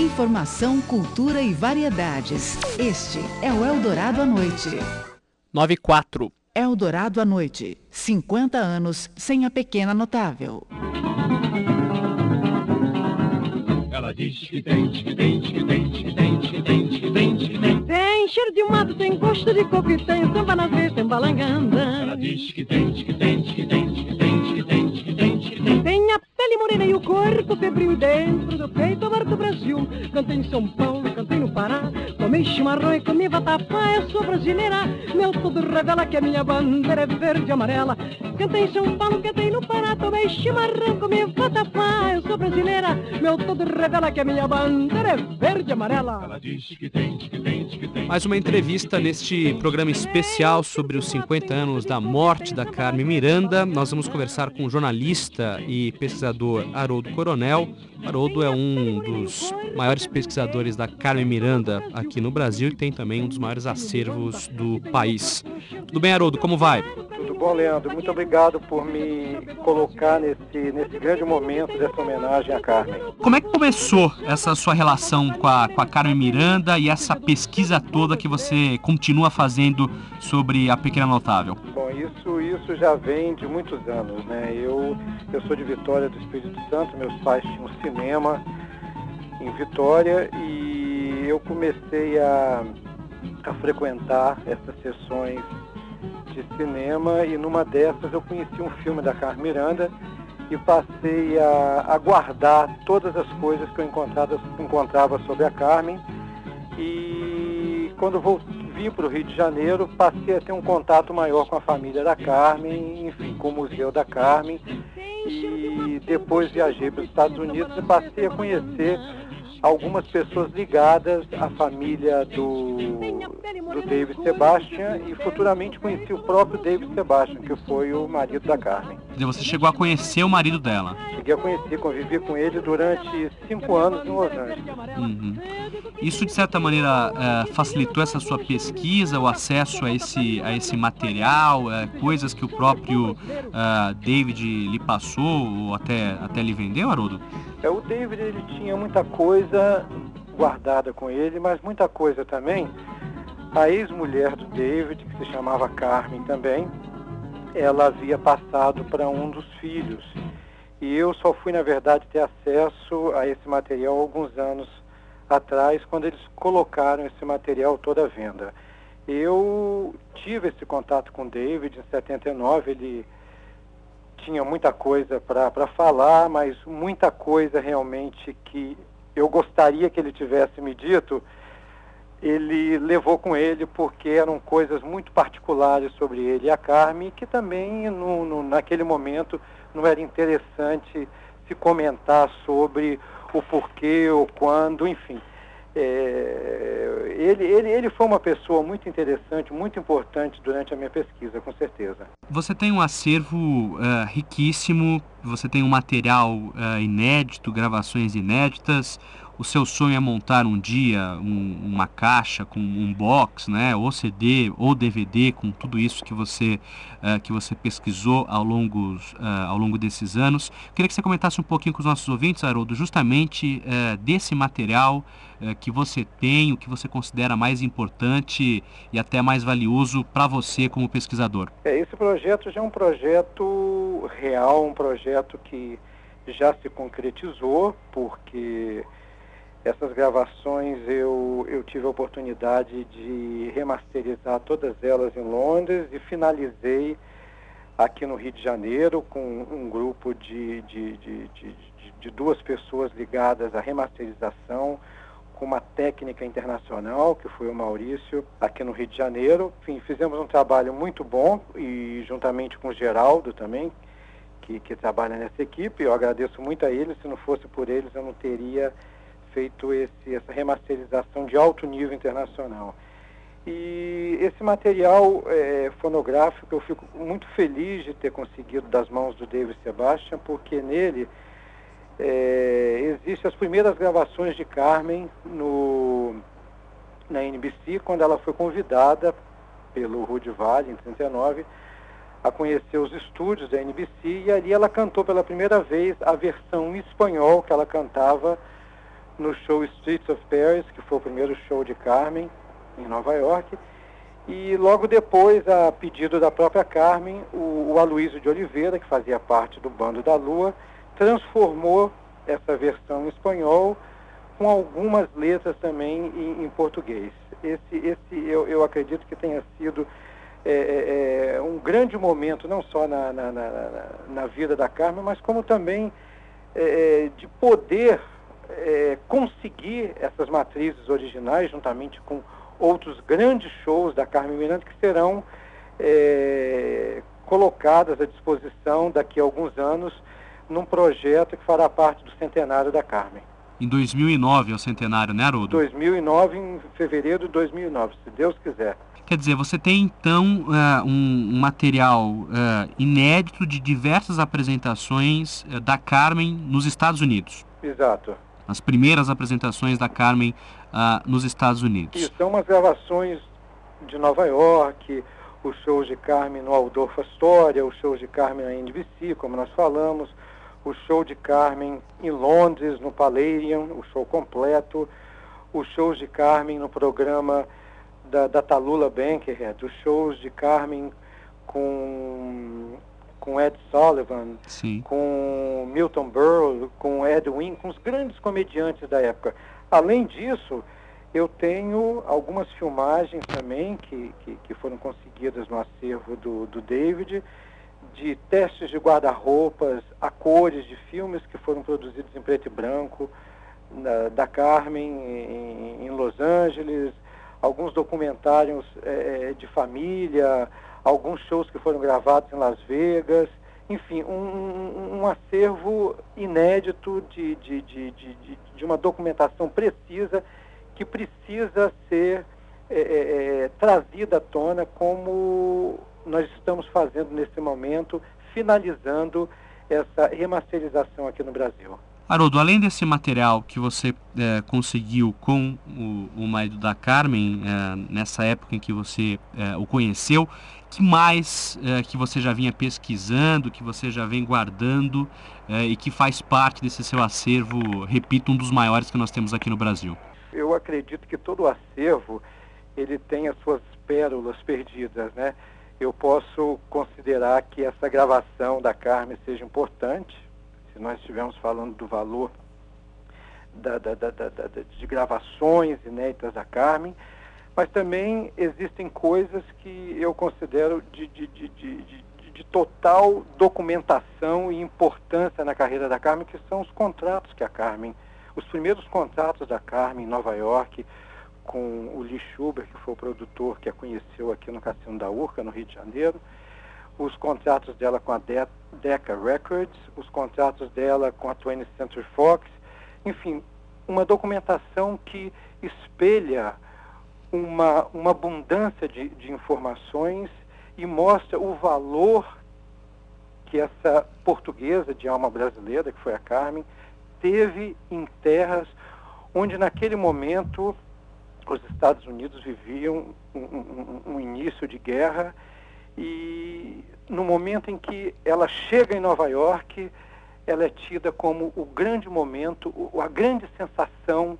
Informação, cultura e variedades. Este é o Eldorado à Noite. 94. Eldorado à Noite. 50 anos sem a pequena notável. Ela diz que tem, que tem, que tem, que tem, que tem, que tem, que tem. Tem cheiro de mato, tem gosto de coco e tem samba na vez, tem balanganda. Ela diz que tem, que tem, pele morena e o corpo febril dentro do peito amar do Brasil. Cantei em São Paulo, cantei no Pará, tomei chimarrão e comi vatapá. Eu sou brasileira, meu tudo revela que a minha bandeira é verde e amarela. Cantei em São Paulo, cantei no Pará, tomei chimarrão, comi vatapá. Eu sou brasileira, meu tudo revela que a minha bandeira é verde e amarela. Ela diz que tem, que tem. Mais uma entrevista neste programa especial sobre os 50 anos da morte da Carmen Miranda. Nós vamos conversar com o jornalista e pesquisador Haroldo Coronel. Haroldo é um dos maiores pesquisadores da Carmen Miranda aqui no Brasil e tem também um dos maiores acervos do país. Tudo bem, Haroldo? Como vai? Tudo bom, Leandro? Muito obrigado por me colocar nesse, nesse grande momento dessa homenagem à Carmen. Como é que começou essa sua relação com a, com a Carmen Miranda e essa pesquisa toda que você continua fazendo sobre a Pequena Notável? Bom, isso, isso já vem de muitos anos, né? Eu, eu sou de Vitória do Espírito Santo, meus pais tinham cinema em Vitória e eu comecei a, a frequentar essas sessões de cinema e numa dessas eu conheci um filme da Carmen Miranda e passei a, a guardar todas as coisas que eu encontrava sobre a Carmen e quando vou, vim para o Rio de Janeiro passei a ter um contato maior com a família da Carmen, enfim, com o Museu da Carmen. E depois viajei para os Estados Unidos e passei a conhecer algumas pessoas ligadas à família do, do David Sebastian e futuramente conheci o próprio David Sebastian, que foi o marido da Carmen. Você chegou a conhecer o marido dela? Cheguei a conhecer, convivi com ele durante cinco anos em Los Angeles. Uhum. Isso, de certa maneira, eh, facilitou essa sua pesquisa, o acesso a esse, a esse material, eh, coisas que o próprio eh, David lhe passou ou até, até lhe vendeu, Haroldo? É, o David ele tinha muita coisa guardada com ele, mas muita coisa também. A ex-mulher do David, que se chamava Carmen também, ela havia passado para um dos filhos. E eu só fui, na verdade, ter acesso a esse material alguns anos atrás, quando eles colocaram esse material toda à venda. Eu tive esse contato com David em 79, ele tinha muita coisa para falar, mas muita coisa realmente que eu gostaria que ele tivesse me dito, ele levou com ele porque eram coisas muito particulares sobre ele e a Carmen, que também no, no, naquele momento não era interessante se comentar sobre o porquê ou quando, enfim. É, ele, ele, ele foi uma pessoa muito interessante, muito importante durante a minha pesquisa, com certeza. Você tem um acervo uh, riquíssimo, você tem um material uh, inédito, gravações inéditas. O seu sonho é montar um dia um, uma caixa com um box, né, ou CD ou DVD com tudo isso que você uh, que você pesquisou ao longo ao longo desses anos. Queria que você comentasse um pouquinho com os nossos ouvintes, Haroldo, justamente desse material que você tem, o que você considera mais importante e até mais valioso para você como pesquisador? É, esse projeto já é um projeto real, um projeto que já se concretizou, porque essas gravações eu, eu tive a oportunidade de remasterizar todas elas em Londres e finalizei aqui no Rio de Janeiro com um grupo de, de, de, de, de duas pessoas ligadas à remasterização, com uma técnica internacional, que foi o Maurício, aqui no Rio de Janeiro. Enfim, fizemos um trabalho muito bom e juntamente com o Geraldo também, que, que trabalha nessa equipe. Eu agradeço muito a eles, se não fosse por eles eu não teria feito esse, essa remasterização de alto nível internacional. E esse material é, fonográfico eu fico muito feliz de ter conseguido das mãos do David Sebastian, porque nele é, existem as primeiras gravações de Carmen no, na NBC, quando ela foi convidada pelo Rudy Vale, em 39, a conhecer os estúdios da NBC, e ali ela cantou pela primeira vez a versão em espanhol que ela cantava no show Streets of Paris, que foi o primeiro show de Carmen em Nova York. E logo depois, a pedido da própria Carmen, o, o Aloysio de Oliveira, que fazia parte do Bando da Lua, transformou essa versão em espanhol com algumas letras também em, em português. Esse, esse eu, eu, acredito que tenha sido é, é, é, um grande momento, não só na, na, na, na, vida da Carmen, mas como também é, é de poder é, conseguir essas matrizes originais, juntamente com outros grandes shows da Carmen Miranda, que serão colocadas à disposição daqui a alguns anos num projeto que fará parte do centenário da Carmen. Em 2009 é o centenário, né, Haroldo? 2009, em fevereiro de 2009, se Deus quiser. Quer dizer, você tem então uh, um, material uh, inédito de diversas apresentações uh, da Carmen nos Estados Unidos. Exato. As primeiras apresentações da Carmen nos Estados Unidos. Isso, são umas gravações de Nova York, os shows de Carmen no Waldorf Astoria, os shows de Carmen na NBC, como nós falamos, o show de Carmen em Londres, no Palladium, o show completo, os shows de Carmen no programa da, da Talula Bankerhead, os shows de Carmen com, com Ed Sullivan, Sim. com Milton Berle, com Ed Wynn, com os grandes comediantes da época. Além disso, eu tenho algumas filmagens também que, que, que foram conseguidas no acervo do, do David, de testes de guarda-roupas a cores de filmes que foram produzidos em preto e branco, na, da Carmen em, em, Los Angeles, alguns documentários é, de família, alguns shows que foram gravados em Las Vegas, enfim, um, um acervo inédito de, de, de, de, de uma documentação precisa que precisa ser é, é, trazida à tona como nós estamos fazendo nesse momento, finalizando essa remasterização aqui no Brasil. Haroldo, além desse material que você é, conseguiu com o, o marido da Carmen, é, nessa época em que você é, o conheceu, que mais é, que você já vinha pesquisando, que você já vem guardando é, e que faz parte desse seu acervo, repito, um dos maiores que nós temos aqui no Brasil? Eu acredito que todo acervo ele tem as suas pérolas perdidas, né? eu posso considerar que essa gravação da Carmen seja importante, se nós estivermos falando do valor da, da, da, de gravações inéditas da Carmen, mas também existem coisas que eu considero de, de, de, de, de total documentação e importância na carreira da Carmen, que são os contratos que a Carmen, os primeiros contratos da Carmen em Nova York, com o Lee Schubert, que foi o produtor que a conheceu aqui no Cassino da Urca, no Rio de Janeiro, os contratos dela com a De Decca Records, os contratos dela com a 20th Century Fox, enfim, uma documentação que espelha uma, uma abundância de, de informações e mostra o valor que essa portuguesa de alma brasileira, que foi a Carmen, teve em terras onde naquele momento os Estados Unidos viviam um, um, um, início de guerra e no momento em que ela chega em Nova York, ela é tida como o grande momento, a grande sensação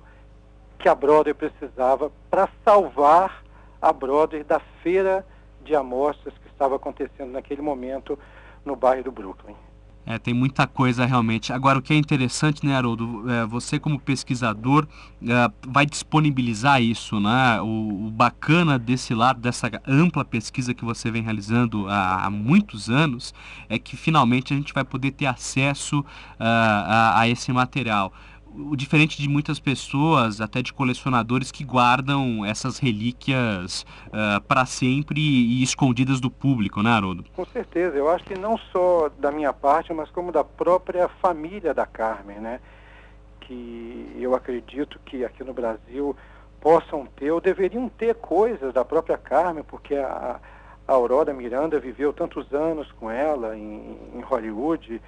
que a Broadway precisava para salvar a Broadway da feira de amostras que estava acontecendo naquele momento no bairro do Brooklyn. É, tem muita coisa realmente. Agora, o que é interessante, né, Haroldo? É, você, como pesquisador, é, vai disponibilizar isso, né? O, o, bacana desse lado, dessa ampla pesquisa que você vem realizando há, há muitos anos, é que finalmente a gente vai poder ter acesso uh, a, a esse material o diferente de muitas pessoas, até de colecionadores que guardam essas relíquias uh, ah, para sempre e, escondidas do público, né, Haroldo? Com certeza. Eu acho que não só da minha parte, mas como da própria família da Carmen, né? Que eu acredito que aqui no Brasil possam ter, ou deveriam ter coisas da própria Carmen, porque a, a Aurora Miranda viveu tantos anos com ela em, em Hollywood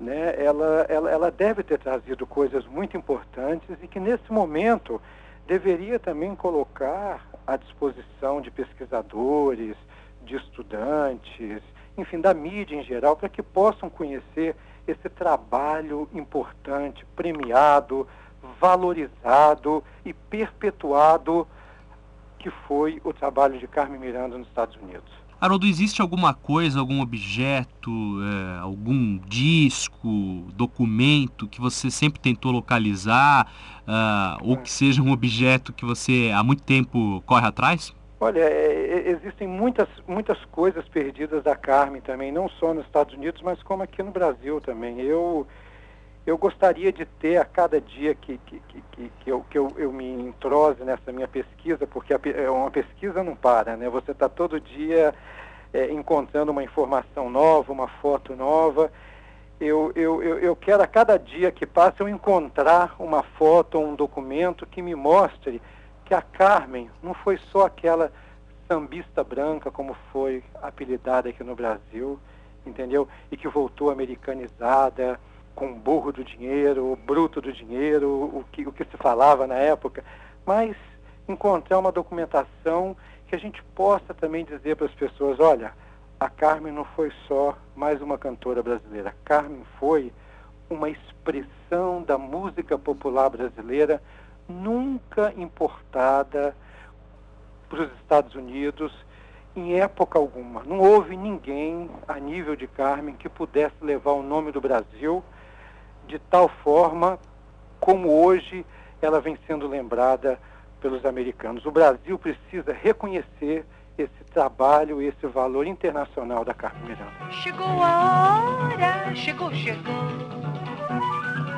né, ela, ela, ela deve ter trazido coisas muito importantes e que nesse momento deveria também colocar à disposição de pesquisadores, de estudantes, enfim, da mídia em geral, para que possam conhecer esse trabalho importante, premiado valorizado e perpetuado que foi o trabalho de Carmen Miranda nos Estados Unidos. Haroldo, existe alguma coisa, algum objeto, é, algum disco, documento que você sempre tentou localizar, uh, ou que seja um objeto que você há muito tempo corre atrás? Olha, é, é, existem muitas, muitas coisas perdidas da Carmen também, não só nos Estados Unidos, mas como aqui no Brasil também. Eu, eu gostaria de ter a cada dia que, que, que, que, eu, que eu, eu me entrose nessa minha pesquisa, porque a, é, uma pesquisa não para, né? Você está todo dia é, encontrando uma informação nova, uma foto nova. Eu, eu, eu, eu quero a cada dia que passa eu encontrar uma foto ou um documento que me mostre que a Carmen não foi só aquela sambista branca como foi apelidada aqui no Brasil, entendeu? E que voltou americanizada, com burro do dinheiro, o bruto do dinheiro, o que, o que se falava na época, mas encontrar uma documentação que a gente possa também dizer para as pessoas, olha, a Carmen não foi só mais uma cantora brasileira, a Carmen foi uma expressão da música popular brasileira nunca importada para os Estados Unidos em época alguma. Não houve ninguém a nível de Carmen que pudesse levar o nome do Brasil de tal forma como hoje ela vem sendo lembrada pelos americanos. O Brasil precisa reconhecer esse trabalho, esse valor internacional da Carmen Miranda. Chegou a hora, chegou, chegou.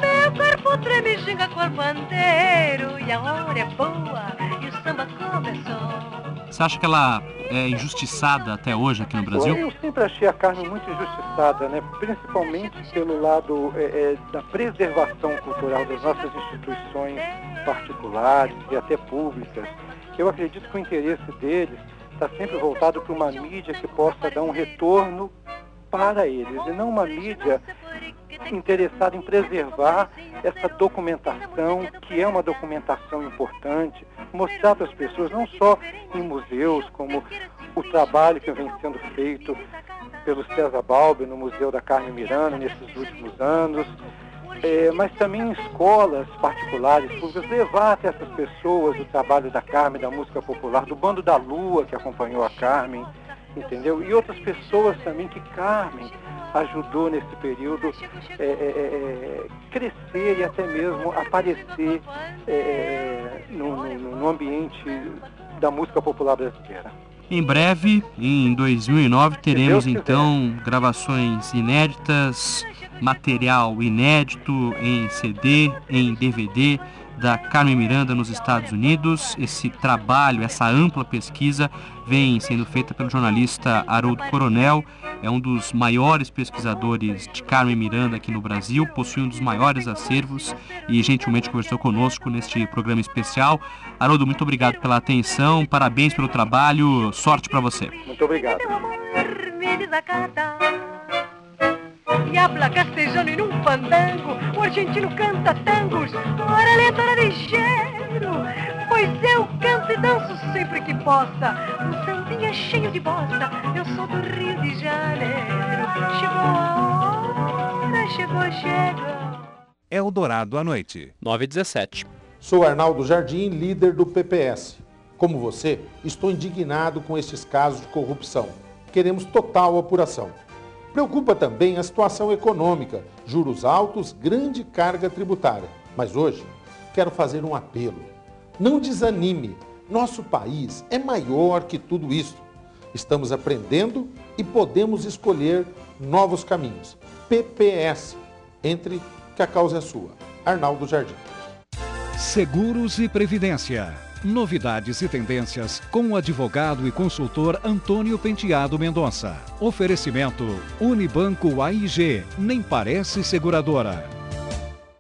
Meu corpo treme, ginga com pandeiro e a hora é boa e o samba começou. Você acha que ela é injustiçada até hoje aqui no Brasil? Eu sempre achei a Carmen muito injustiçada, né? principalmente pelo lado é, é, da preservação cultural das nossas instituições particulares e até públicas. Eu acredito que o interesse deles está sempre voltado para uma mídia que possa dar um retorno para eles, e não uma mídia interessada em preservar essa documentação, que é uma documentação importante, mostrar para as pessoas, não só em museus, como o trabalho que vem sendo feito pelo César Balbi no Museu da Carmen Miranda nesses últimos anos, é, mas também em escolas particulares, públicas, levar até essas pessoas o trabalho da Carmen, da música popular, do Bando da Lua, que acompanhou a Carmen, entendeu? E outras pessoas também que Carmen ajudou nesse período é, é, é, crescer e até mesmo aparecer é, é, no, no, no ambiente da música popular brasileira. Em breve, em 2009, teremos então gravações inéditas, material inédito em CD, em DVD da Carmen Miranda nos Estados Unidos. Esse trabalho, essa ampla pesquisa vem sendo feita pelo jornalista Haroldo Coronel. É um dos maiores pesquisadores de Carmen Miranda aqui no Brasil, possui um dos maiores acervos e gentilmente conversou conosco neste programa especial. Haroldo, muito obrigado pela atenção, parabéns pelo trabalho, sorte para você. Muito obrigado. E habla castelhano em um fandango, o argentino canta tangos, hora lenta, hora ligeiro. Pois eu canto e danço sempre que possa, um sambinha cheio de bosta, eu sou do Rio de Janeiro. Chegou a hora, chegou, chega. Eldorado à noite. 9 e 17. Sou Arnaldo Jardim, líder do PPS. Como você, estou indignado com estes casos de corrupção. Queremos total apuração. Preocupa também a situação econômica, juros altos, grande carga tributária. Mas hoje quero fazer um apelo. Não desanime. Nosso país é maior que tudo isso. Estamos aprendendo e podemos escolher novos caminhos. PPS. Entre que a causa é sua. Arnaldo Jardim. Seguros e Previdência. Novidades e tendências com o advogado e consultor Antônio Penteado Mendonça. Oferecimento Unibanco AIG, nem parece seguradora.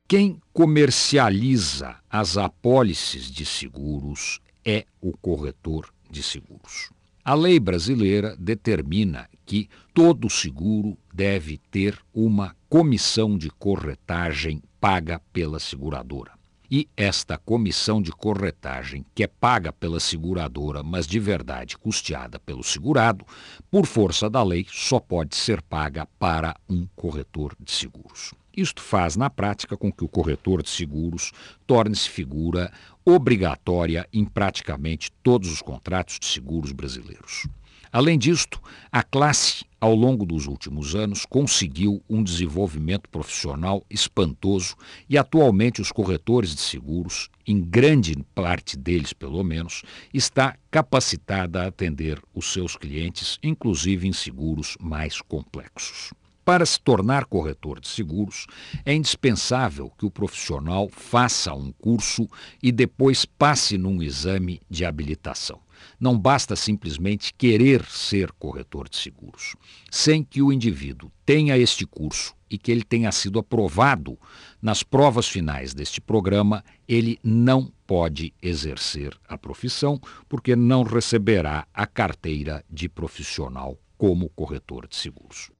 Quem comercializa as apólices de seguros é o corretor de seguros. A lei brasileira determina que todo seguro deve ter uma comissão de corretagem paga pela seguradora. E esta comissão de corretagem, que é paga pela seguradora, mas de verdade custeada pelo segurado, por força da lei, só pode ser paga para um corretor de seguros. Isto faz, na prática, com que o corretor de seguros torne-se figura obrigatória em praticamente todos os contratos de seguros brasileiros. Além disto, a classe, ao longo dos últimos anos, conseguiu um desenvolvimento profissional espantoso e atualmente os corretores de seguros, em grande parte deles pelo menos, está capacitada a atender os seus clientes, inclusive em seguros mais complexos. Para se tornar corretor de seguros, é indispensável que o profissional faça um curso e depois passe num exame de habilitação. Não basta simplesmente querer ser corretor de seguros. Sem que o indivíduo tenha este curso e que ele tenha sido aprovado nas provas finais deste programa, ele não pode exercer a profissão, porque não receberá a carteira de profissional como corretor de seguros.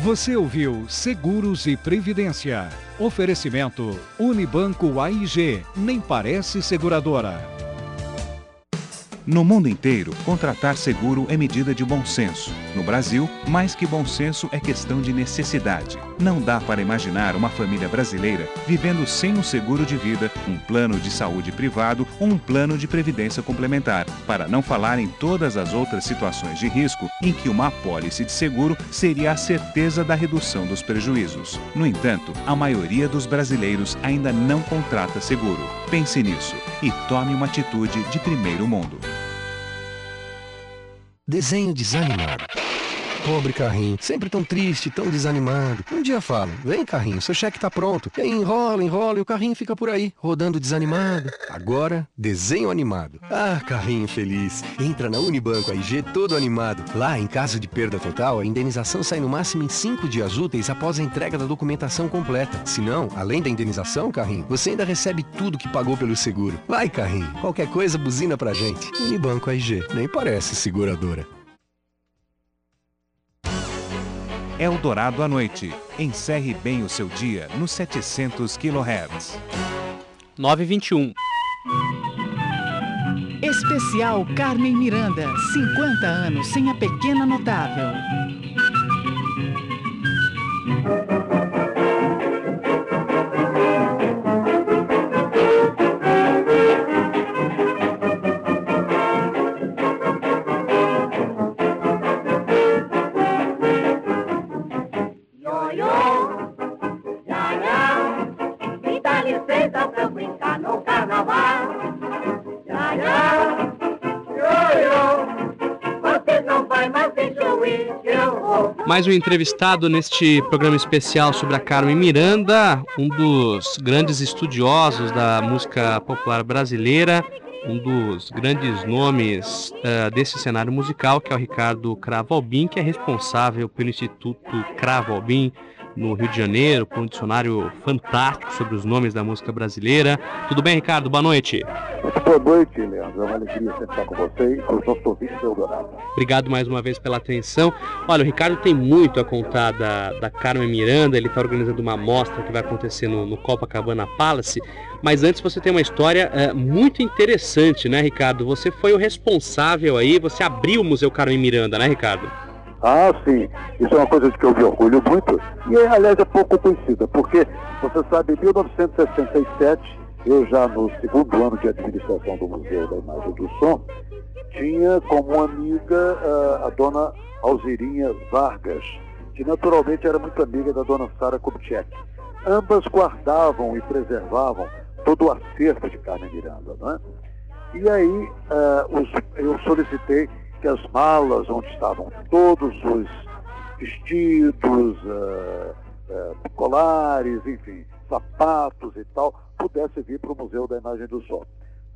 Você ouviu Seguros e Previdência. Oferecimento Unibanco AIG. Nem parece seguradora. No mundo inteiro, contratar seguro é medida de bom senso. No Brasil, mais que bom senso é questão de necessidade. Não dá para imaginar uma família brasileira vivendo sem um seguro de vida, um plano de saúde privado ou um plano de previdência complementar, para não falar em todas as outras situações de risco em que uma apólice de seguro seria a certeza da redução dos prejuízos. No entanto, a maioria dos brasileiros ainda não contrata seguro. Pense nisso e tome uma atitude de primeiro mundo. Desenho desanimado. Pobre carrinho, sempre tão triste, tão desanimado. Um dia falo, vem carrinho, seu cheque tá pronto. E aí enrola, enrola e o carrinho fica por aí, rodando desanimado. Agora, desenho animado. Ah, carrinho feliz. Entra na Unibanco AIG todo animado. Lá, em caso de perda total, a indenização sai no máximo em 5 dias úteis após a entrega da documentação completa. Se não, além da indenização, carrinho, você ainda recebe tudo que pagou pelo seguro. Vai, carrinho. Qualquer coisa, buzina pra gente. Unibanco AIG. Nem parece seguradora. Eldorado à noite. Encerre bem o seu dia nos 700 kHz. 921. Especial Carmen Miranda, 50 anos sem a pequena notável. Mais um entrevistado neste programa especial sobre a Carmen Miranda, um dos grandes estudiosos da música popular brasileira, um dos grandes nomes eh, desse cenário musical, que é o Ricardo Cravo Albim, que é responsável pelo Instituto Cravo Albim no Rio de Janeiro, com um dicionário fantástico sobre os nomes da música brasileira. Tudo bem, Ricardo? Boa noite. Boa noite, Leandro. É uma alegria estar com você e com os nossos ouvintes do Eldorado. Obrigado mais uma vez pela atenção. Olha, o Ricardo tem muito a contar da, da Carmen Miranda, ele está organizando uma mostra que vai acontecer no, no Copacabana Palace. Mas antes você tem uma história eh, muito interessante, né, Ricardo? Você foi o responsável aí, você abriu o Museu Carmen Miranda, né, Ricardo? Ah, sim. Isso é uma coisa de que eu me orgulho muito. E, aliás, é pouco conhecida, porque, você sabe, em 1967, eu já no segundo ano de administração do Museu da Imagem do Som, tinha como amiga ah, a dona Alzirinha Vargas, que naturalmente era muito amiga da dona Sara Kubitschek. Ambas guardavam e preservavam todo o acervo de Carmen Miranda, não é? E aí ah, os- eu solicitei que as malas onde estavam todos os vestidos, ah, ah, colares, enfim, sapatos e tal, pudesse vir para o Museu da Imagem do Som.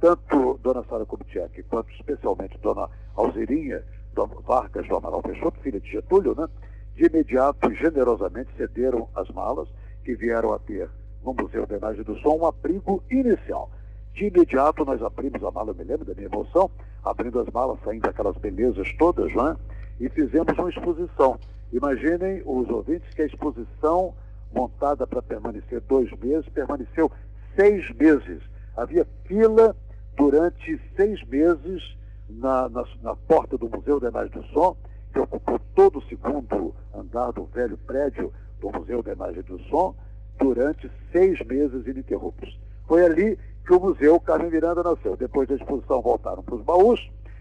Tanto Dona Sara Kubitschek quanto especialmente Dona Alzirinha Dona Vargas do Amaral Peixoto, filha de Getúlio, né? de imediato generosamente cederam as malas que vieram a ter no Museu da Imagem do Som um abrigo inicial. De imediato nós abrimos a mala, eu me lembro da minha emoção, abrindo as malas, saindo aquelas belezas todas, não é? E fizemos uma exposição. Imaginem os ouvintes que a exposição, montada para permanecer dois meses, permaneceu seis meses. Havia fila durante seis meses na, na, na porta do Museu da Imagem do Som, que ocupou todo o segundo andar do velho prédio do Museu da Imagem do Som, durante seis meses ininterruptos. Foi ali que o Museu Carmen Miranda nasceu. Depois da exposição voltaram para os baús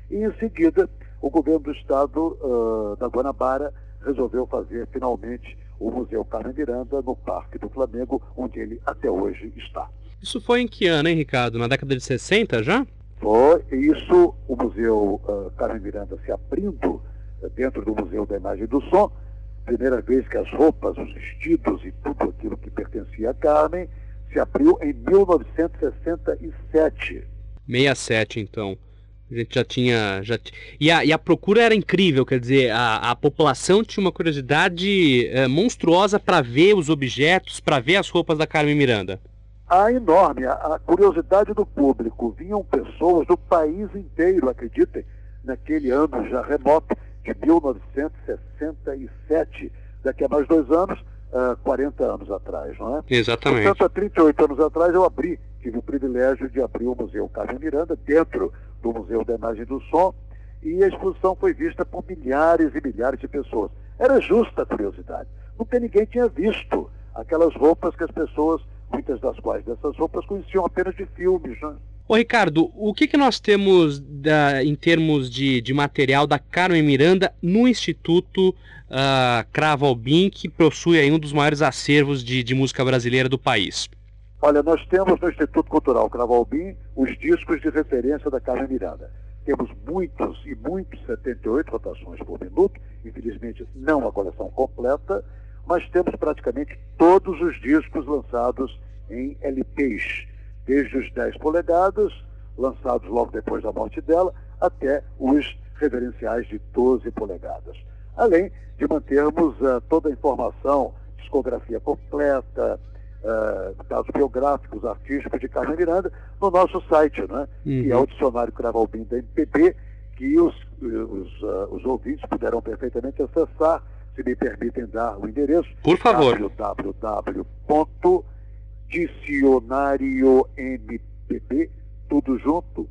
e em seguida o governo do estado uh, da Guanabara resolveu fazer finalmente o Museu Carmen Miranda no Parque do Flamengo, onde ele até hoje está. Isso foi em que ano, hein, Ricardo? Na década de 60 já? Foi, isso, o Museu uh, Carmen Miranda se abrindo uh, dentro do Museu da Imagem e do Som, primeira vez que as roupas, os vestidos e tudo aquilo que pertencia a Carmen se abriu em 1967. 67, então. A gente já tinha. Já t... e, a, e a procura era incrível, quer dizer, a, a população tinha uma curiosidade é, monstruosa para ver os objetos, para ver as roupas da Carmen Miranda. A enorme, a, a curiosidade do público. Vinham pessoas do país inteiro, acreditem, naquele ano já remoto de 1967. Daqui a mais dois anos, uh, 40 anos atrás, não é? Exatamente. Portanto, há 38 anos atrás eu abri, tive o privilégio de abrir o Museu Carmen Miranda dentro do Museu da Imagem e do Som, e a exposição foi vista por milhares e milhares de pessoas. Era justa a curiosidade. Nunca ninguém tinha visto aquelas roupas que as pessoas, muitas das quais dessas roupas, conheciam apenas de filmes. Né? Ô Ricardo, o que, que nós temos da, em termos de, de material da Carmen Miranda no Instituto uh, Cravo Albim, que possui aí um dos maiores acervos de, de música brasileira do país? Olha, nós temos no Instituto Cultural Cravalbim os discos de referência da Carmen Miranda. Temos muitos e muitos, 78 rotações por minuto, infelizmente não a coleção completa, mas temos praticamente todos os discos lançados em LPs, desde os 10 polegadas, lançados logo depois da morte dela, até os reverenciais de 12 polegadas. Além de mantermos uh, toda a informação, discografia completa, uh, dados biográficos, artísticos de Carmen Miranda, no nosso site, né? Uhum. que é o Dicionário Cravalbim da MPB, que os, os, uh, os ouvintes puderam perfeitamente acessar, se me permitem dar o endereço. Por favor. www.dicionariompb, tudo junto,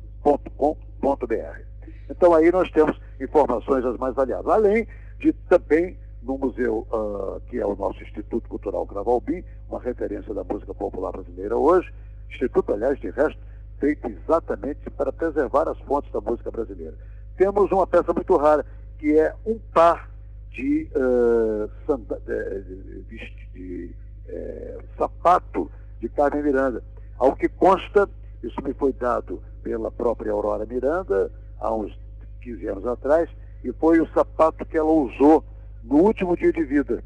Então aí nós temos informações as mais variadas, além de também no museu, uh, que é o nosso Instituto Cultural Cravalbim, uma referência da música popular brasileira hoje. Instituto, aliás, de resto, feito exatamente para preservar as fontes da música brasileira. Temos uma peça muito rara, que é um par de, uh, sanda, de, de, de é, sapato de Carmen Miranda. Ao que consta, isso me foi dado pela própria Aurora Miranda, há uns 15 anos atrás, e foi o sapato que ela usou no último dia de vida.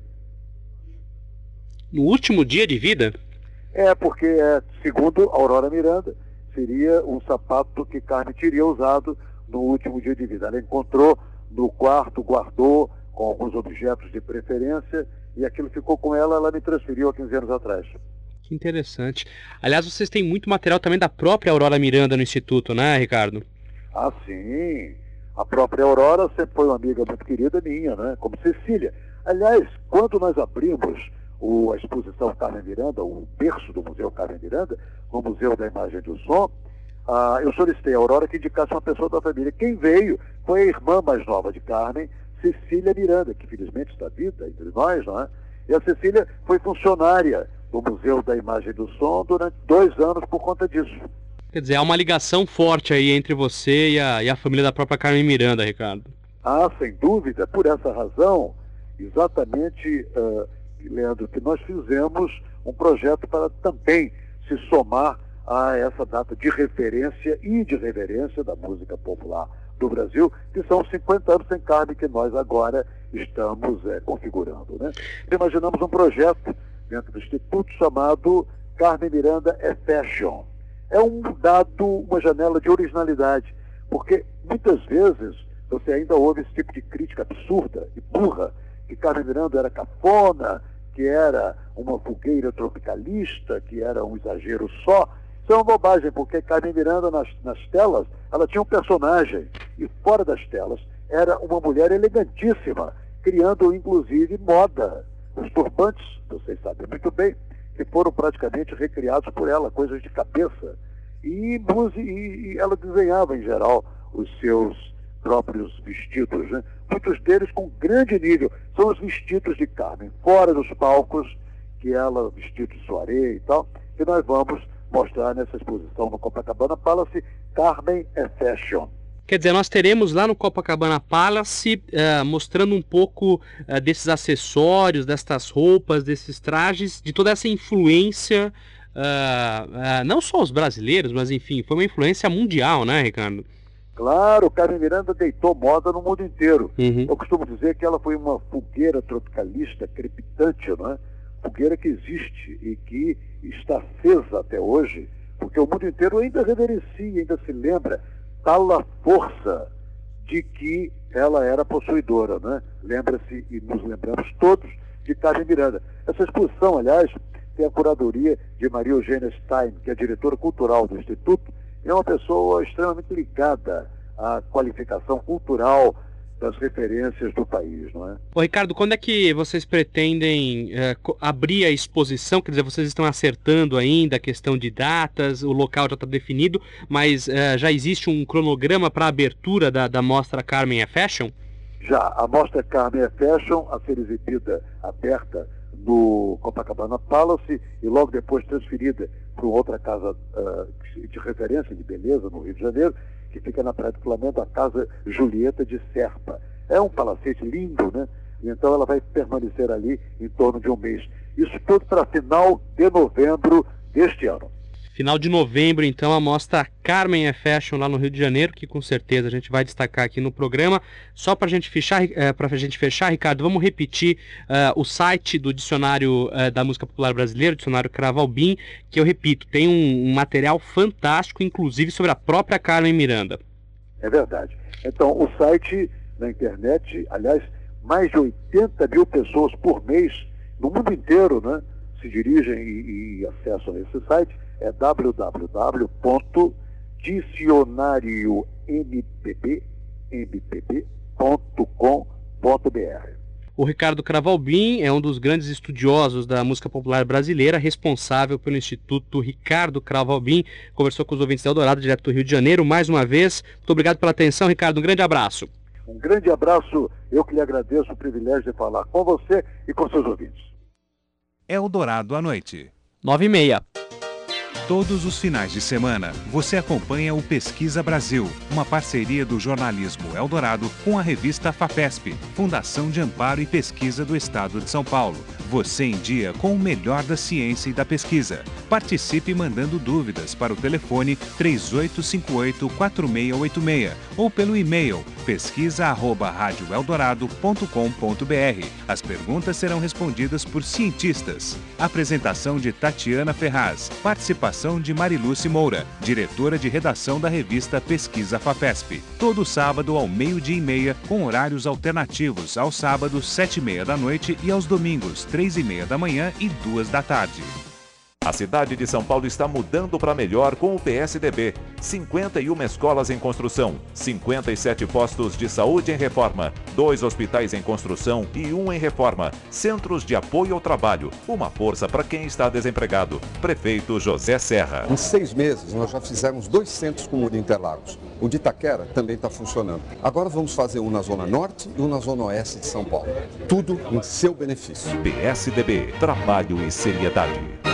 No último dia de vida? É, porque, é, segundo Aurora Miranda, seria um sapato que Carmen teria usado no último dia de vida. Ela encontrou no quarto, guardou com alguns objetos de preferência e aquilo ficou com ela, ela me transferiu há 15 anos atrás. Que interessante. Aliás, vocês têm muito material também da própria Aurora Miranda no Instituto, né, Ricardo? Ah, sim. A própria Aurora sempre foi uma amiga muito querida minha, né? como Cecília. Aliás, quando nós abrimos o, a exposição Carmen Miranda, o berço do Museu Carmen Miranda, no Museu da Imagem do Som, ah, eu solicitei a Aurora que indicasse uma pessoa da família. Quem veio foi a irmã mais nova de Carmen, Cecília Miranda, que felizmente está viva entre nós, não é? E a Cecília foi funcionária do Museu da Imagem e do Som durante dois anos por conta disso. Quer dizer, há uma ligação forte aí entre você e a, e a família da própria Carmen Miranda, Ricardo. Ah, sem dúvida. Por essa razão, exatamente, uh, Leandro, que nós fizemos um projeto para também se somar a essa data de referência e de reverência da música popular do Brasil, que são 50 anos sem carne que nós agora estamos é, configurando. Né? Imaginamos um projeto dentro do Instituto chamado Carmen Miranda é Fashion é um dado, uma janela de originalidade, porque muitas vezes você ainda ouve esse tipo de crítica absurda e burra, que Carmen Miranda era cafona, que era uma fogueira tropicalista, que era um exagero só. Isso é uma bobagem, porque Carmen Miranda nas, nas telas, ela tinha um personagem, e fora das telas era uma mulher elegantíssima, criando inclusive moda. Os turbantes, vocês sabem muito bem, que foram praticamente recriados por ela, coisas de cabeça. E, e, ela desenhava, em geral, os seus próprios vestidos, né? muitos deles com grande nível. São os vestidos de Carmen, fora dos palcos, que ela vestiu de soirée e tal, que nós vamos mostrar nessa exposição no Copacabana Palace, Carmen é Fashion. Quer dizer, nós teremos lá no Copacabana Palace uh, mostrando um pouco uh, desses acessórios, destas roupas, desses trajes, de toda essa influência, uh, não só os brasileiros, mas enfim, foi uma influência mundial, né, Ricardo? Claro, Carmen Miranda deitou moda no mundo inteiro. Uhum. Eu costumo dizer que ela foi uma fogueira tropicalista crepitante, não é? Fogueira que existe e que está acesa até hoje, porque o mundo inteiro ainda reverencia, ainda se lembra tal a força de que ela era possuidora, né? Lembra-se e nos lembramos todos de Carmen Miranda. Essa exposição, aliás, tem a curadoria de Maria Eugênia Stein, que é diretora cultural do Instituto, é uma pessoa extremamente ligada à qualificação cultural das referências do país, não é? Ô Ricardo, quando é que vocês pretendem é, abrir a exposição? Quer dizer, vocês estão acertando ainda a questão de datas, o local já está definido, mas é, já existe um cronograma para a abertura da, da mostra Carmen é Fashion? Já, a mostra Carmen é Fashion, a ser exibida aberta no Copacabana Palace e logo depois transferida para outra casa uh, de referência de beleza no Rio de Janeiro, que fica na Praia do Flamengo, a Casa Julieta de Serpa. É um palacete lindo, né? Então ela vai permanecer ali em torno de um mês. Isso tudo para final de novembro deste ano. Final de novembro, então, a mostra Carmen é Fashion lá no Rio de Janeiro, que com certeza a gente vai destacar aqui no programa. Só para gente fechar, é, a gente fechar, Ricardo, vamos repetir uh, o site do Dicionário uh, da Música Popular Brasileira, Dicionário Cravalbim, que eu repito, tem um, um material fantástico, inclusive sobre a própria Carmen Miranda. É verdade. Então, o site na internet, aliás, mais de 80 mil pessoas por mês no mundo inteiro, né, se dirigem e, e acessam esse site é www.dicionariompb.com.br. O Ricardo Cravalbim é um dos grandes estudiosos da música popular brasileira, responsável pelo Instituto Ricardo Cravalbim. Conversou com os ouvintes da Eldorado, direto do Rio de Janeiro. Mais uma vez, muito obrigado pela atenção, Ricardo. Um grande abraço. Um grande abraço. Eu que lhe agradeço o privilégio de falar com você e com seus ouvintes. Eldorado à noite. Nove e meia. Todos os finais de semana, você acompanha o Pesquisa Brasil, uma parceria do jornalismo Eldorado com a revista FAPESP, Fundação de Amparo e Pesquisa do Estado de São Paulo. Você em dia com o melhor da ciência e da pesquisa. Participe mandando dúvidas para o telefone 3858-4686 ou pelo e-mail pesquisa@radioeldorado.com.br. As perguntas serão respondidas por cientistas. Apresentação de Tatiana Ferraz. Participação de Mariluce Moura, diretora de redação da revista Pesquisa FAPESP. Todo sábado ao meio-dia e meia, com horários alternativos, aos sábados, sete e meia da noite e aos domingos, três e meia da manhã e duas da tarde. A cidade de São Paulo está mudando para melhor com o PSDB. 51 escolas em construção, 57 postos de saúde em reforma, dois hospitais em construção e um em reforma, centros de apoio ao trabalho, uma força para quem está desempregado. Prefeito José Serra. Em seis meses, nós já fizemos dois centros com o de Interlagos. O de Itaquera também está funcionando. Agora vamos fazer um na Zona Norte e um na Zona Oeste de São Paulo. Tudo em seu benefício. PSDB, trabalho e seriedade.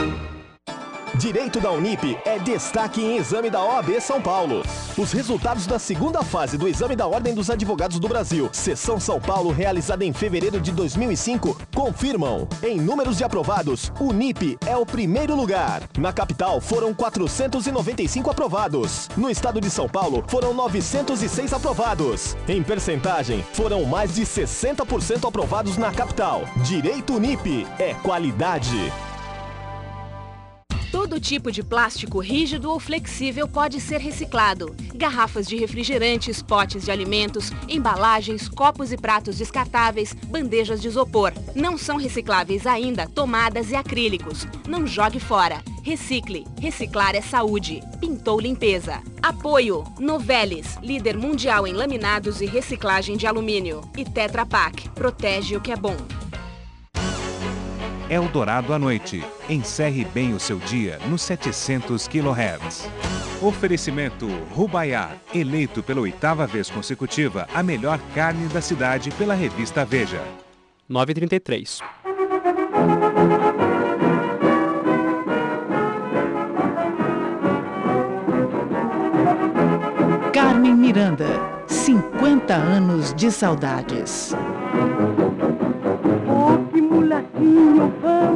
Direito da Unip é destaque em exame da OAB São Paulo. Os resultados da segunda fase do exame da Ordem dos Advogados do Brasil, Seção São Paulo, realizada em fevereiro de 2005, confirmam. Em números de aprovados, Unip é o primeiro lugar. Na capital, foram 495 aprovados. No estado de São Paulo, foram 906 aprovados. Em percentagem, foram mais de 60% aprovados na capital. Direito Unip é qualidade. Todo tipo de plástico rígido ou flexível pode ser reciclado. Garrafas de refrigerantes, potes de alimentos, embalagens, copos e pratos descartáveis, bandejas de isopor. Não são recicláveis ainda tomadas e acrílicos. Não jogue fora. Recicle. Reciclar é saúde. Pintou Limpeza. Apoio. Novelis, líder mundial em laminados e reciclagem de alumínio. E Tetra Pak. Protege o que é bom. É Eldorado à noite. Encerre bem o seu dia nos 700 kHz. Oferecimento Rubaiá, eleito pela oitava vez consecutiva a melhor carne da cidade pela revista Veja. 9h33. Carmen Miranda, 50 anos de saudades.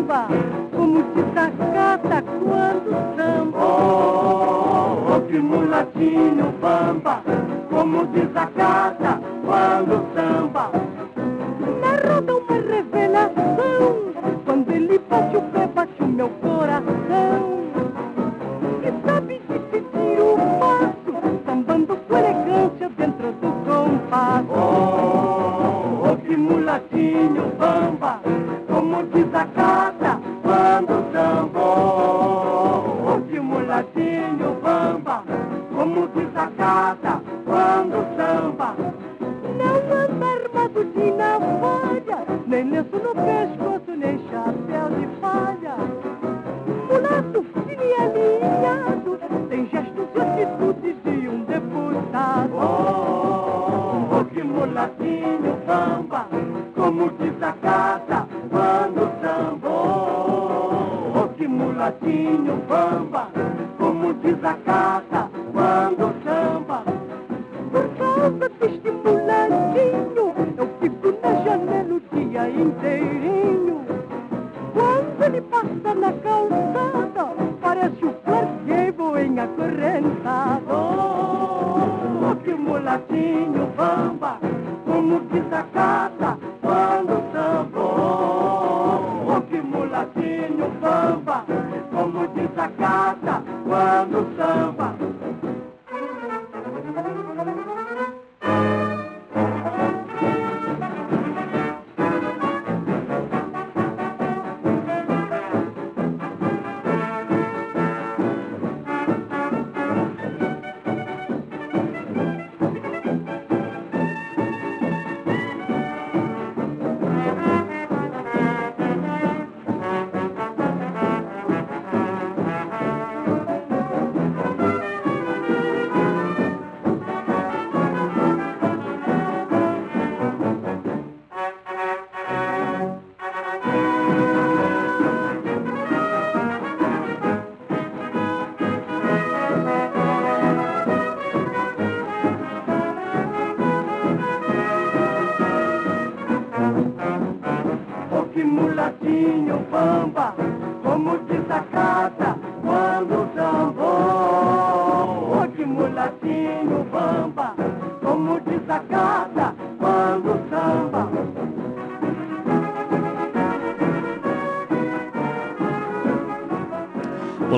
Bamba, como desacata quando samba. Oh, oh, que mulatinho bamba, como desacata quando samba.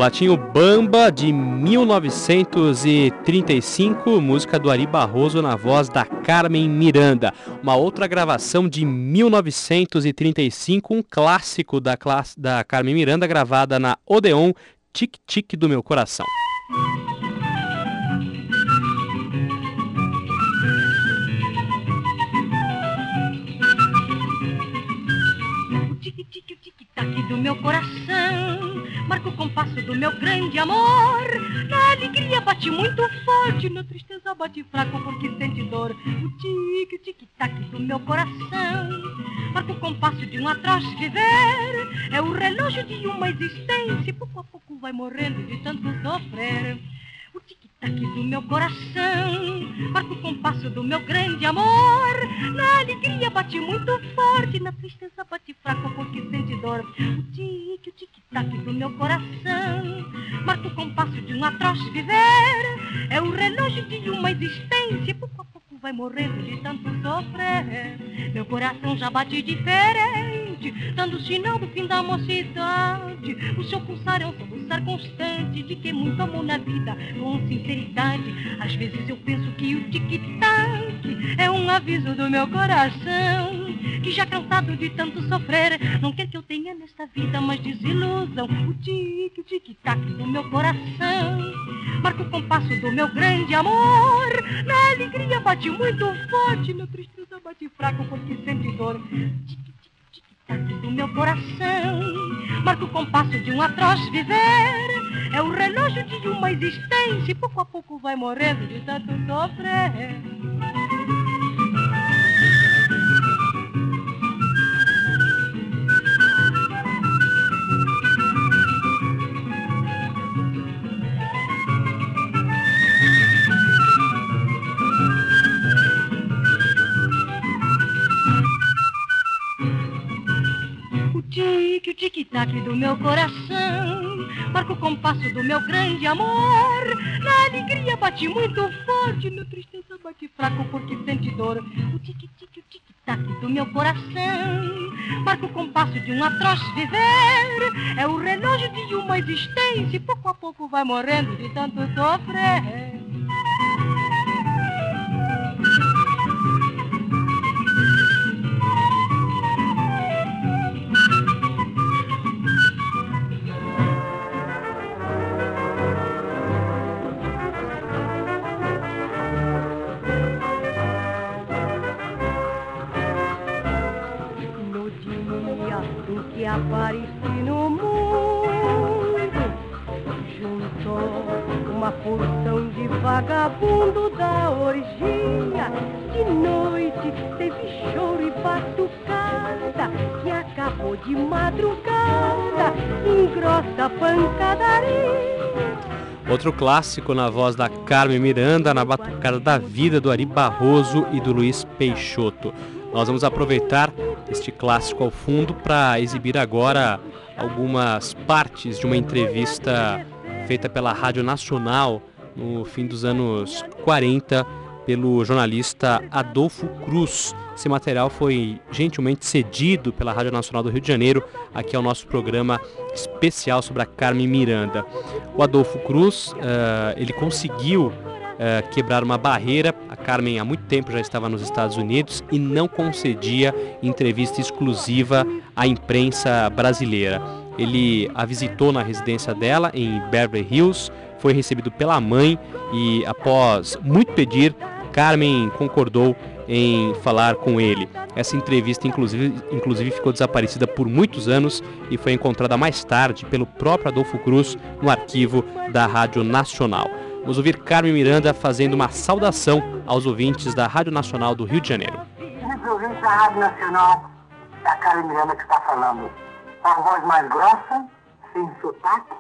O Latinho Bamba de 1935, música do Ari Barroso na voz da Carmen Miranda. Uma outra gravação de 1935, um clássico da, class... da Carmen Miranda, gravada na Odeon, Tic Tic do Meu Coração. Tic-tac do meu coração Marca o compasso do meu grande amor. Na alegria bate muito forte Na tristeza bate fraco porque sente dor. O tic-tic-tac do meu coração Marca o compasso de um atroz viver. É o relógio de uma existência Pouco a pouco vai morrendo de tanto sofrer tic-tac do meu coração Marca o compasso do meu grande amor. Na alegria bate muito forte Na tristeza bate fraco porque sente dor. O tic, o tic-tac do meu coração Marca o compasso de um atroz viver. É o relógio de uma existência Pouco a pouco vai morrendo de tanto sofrer. Meu coração já bate diferente Dando sinal do fim da mocidade. O seu pulsar é um pulsar constante De que muito amor na vida com sinceridade. Às vezes eu penso que o tic-tac É um aviso do meu coração Que já cansado de tanto sofrer Não quer que eu tenha nesta vida mais desilusão. O tic, o tic-tac do meu coração Marca o compasso do meu grande amor. Na alegria bate muito forte Na tristeza bate fraco porque sente dor Do meu coração Marca o compasso de um atroz viver. É o relógio de uma existência E pouco a pouco vai morrendo de tanto sofrer tic-tac do meu coração. Marca o compasso do meu grande amor. Na alegria bate muito forte, na tristeza bate fraco porque sente dor. O tic-tic, o tic-tac do meu coração. Marca o compasso de um atroz viver. É o relógio de uma existência e pouco a pouco vai morrendo de tanto sofrer. Apareci no mundo, juntou uma porção de vagabundo da orgia. De noite teve choro e batucada, que acabou de madrugada, em grossa pancadaria. Outro clássico na voz da Carmen Miranda, na batucada da vida do Ari Barroso e do Luiz Peixoto. Nós vamos aproveitar este clássico ao fundo para exibir agora algumas partes de uma entrevista feita pela Rádio Nacional no fim dos anos 40 pelo jornalista Adolfo Cruz. Esse material foi gentilmente cedido pela Rádio Nacional do Rio de Janeiro aqui ao nosso programa especial sobre a Carmen Miranda. O Adolfo Cruz, eh, ele conseguiu eh, quebrar uma barreira. A Carmen há muito tempo já estava nos Estados Unidos e não concedia entrevista exclusiva à imprensa brasileira. Ele a visitou na residência dela em Beverly Hills, foi recebido pela mãe e após muito pedir, Carmen concordou em falar com ele. Essa entrevista, inclusive, inclusive, ficou desaparecida por muitos anos e foi encontrada mais tarde pelo próprio Adolfo Cruz no arquivo da Rádio Nacional. Vamos ouvir Carmen Miranda fazendo uma saudação aos ouvintes da Rádio Nacional do Rio de Janeiro. Queridos ouvintes da Rádio Nacional, é a Carmen Miranda que está falando. Com a voz mais grossa, sem sotaque,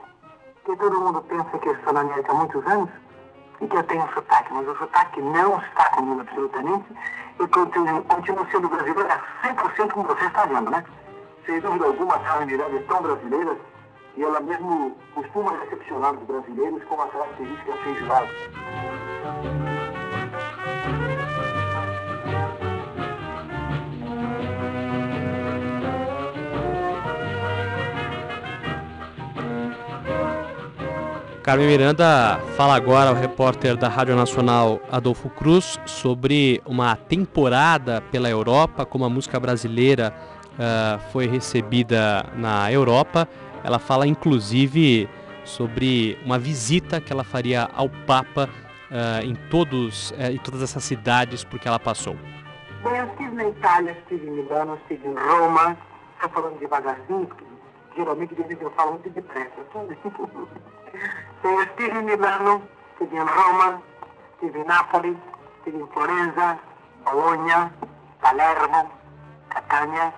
que todo mundo pensa que eu estou na América há muitos anos e que eu tenho sotaque, mas o sotaque não está comigo absolutamente. Eu continuo, continuo sendo brasileiro a 100% como você está vendo, né? Sem dúvida alguma, a Carmen Miranda é tão brasileira e ela mesmo costuma recepcionar os brasileiros com uma característica feijoada. Carmen Miranda fala agora ao repórter da Rádio Nacional Adolfo Cruz sobre uma temporada pela Europa, como a música brasileira uh, foi recebida na Europa. Ela fala inclusive sobre uma visita que ela faria ao Papa uh, em, todos, uh, em todas essas cidades porque ela passou. Bem, eu estive na Itália, estive em Milano, estive em Roma. Estou falando devagarzinho, porque geralmente dizem que eu falo muito depressa. eu estive em Milano, estive em Roma, estive em Nápoles, estive em Florença, Bolonha, Palermo, Catania.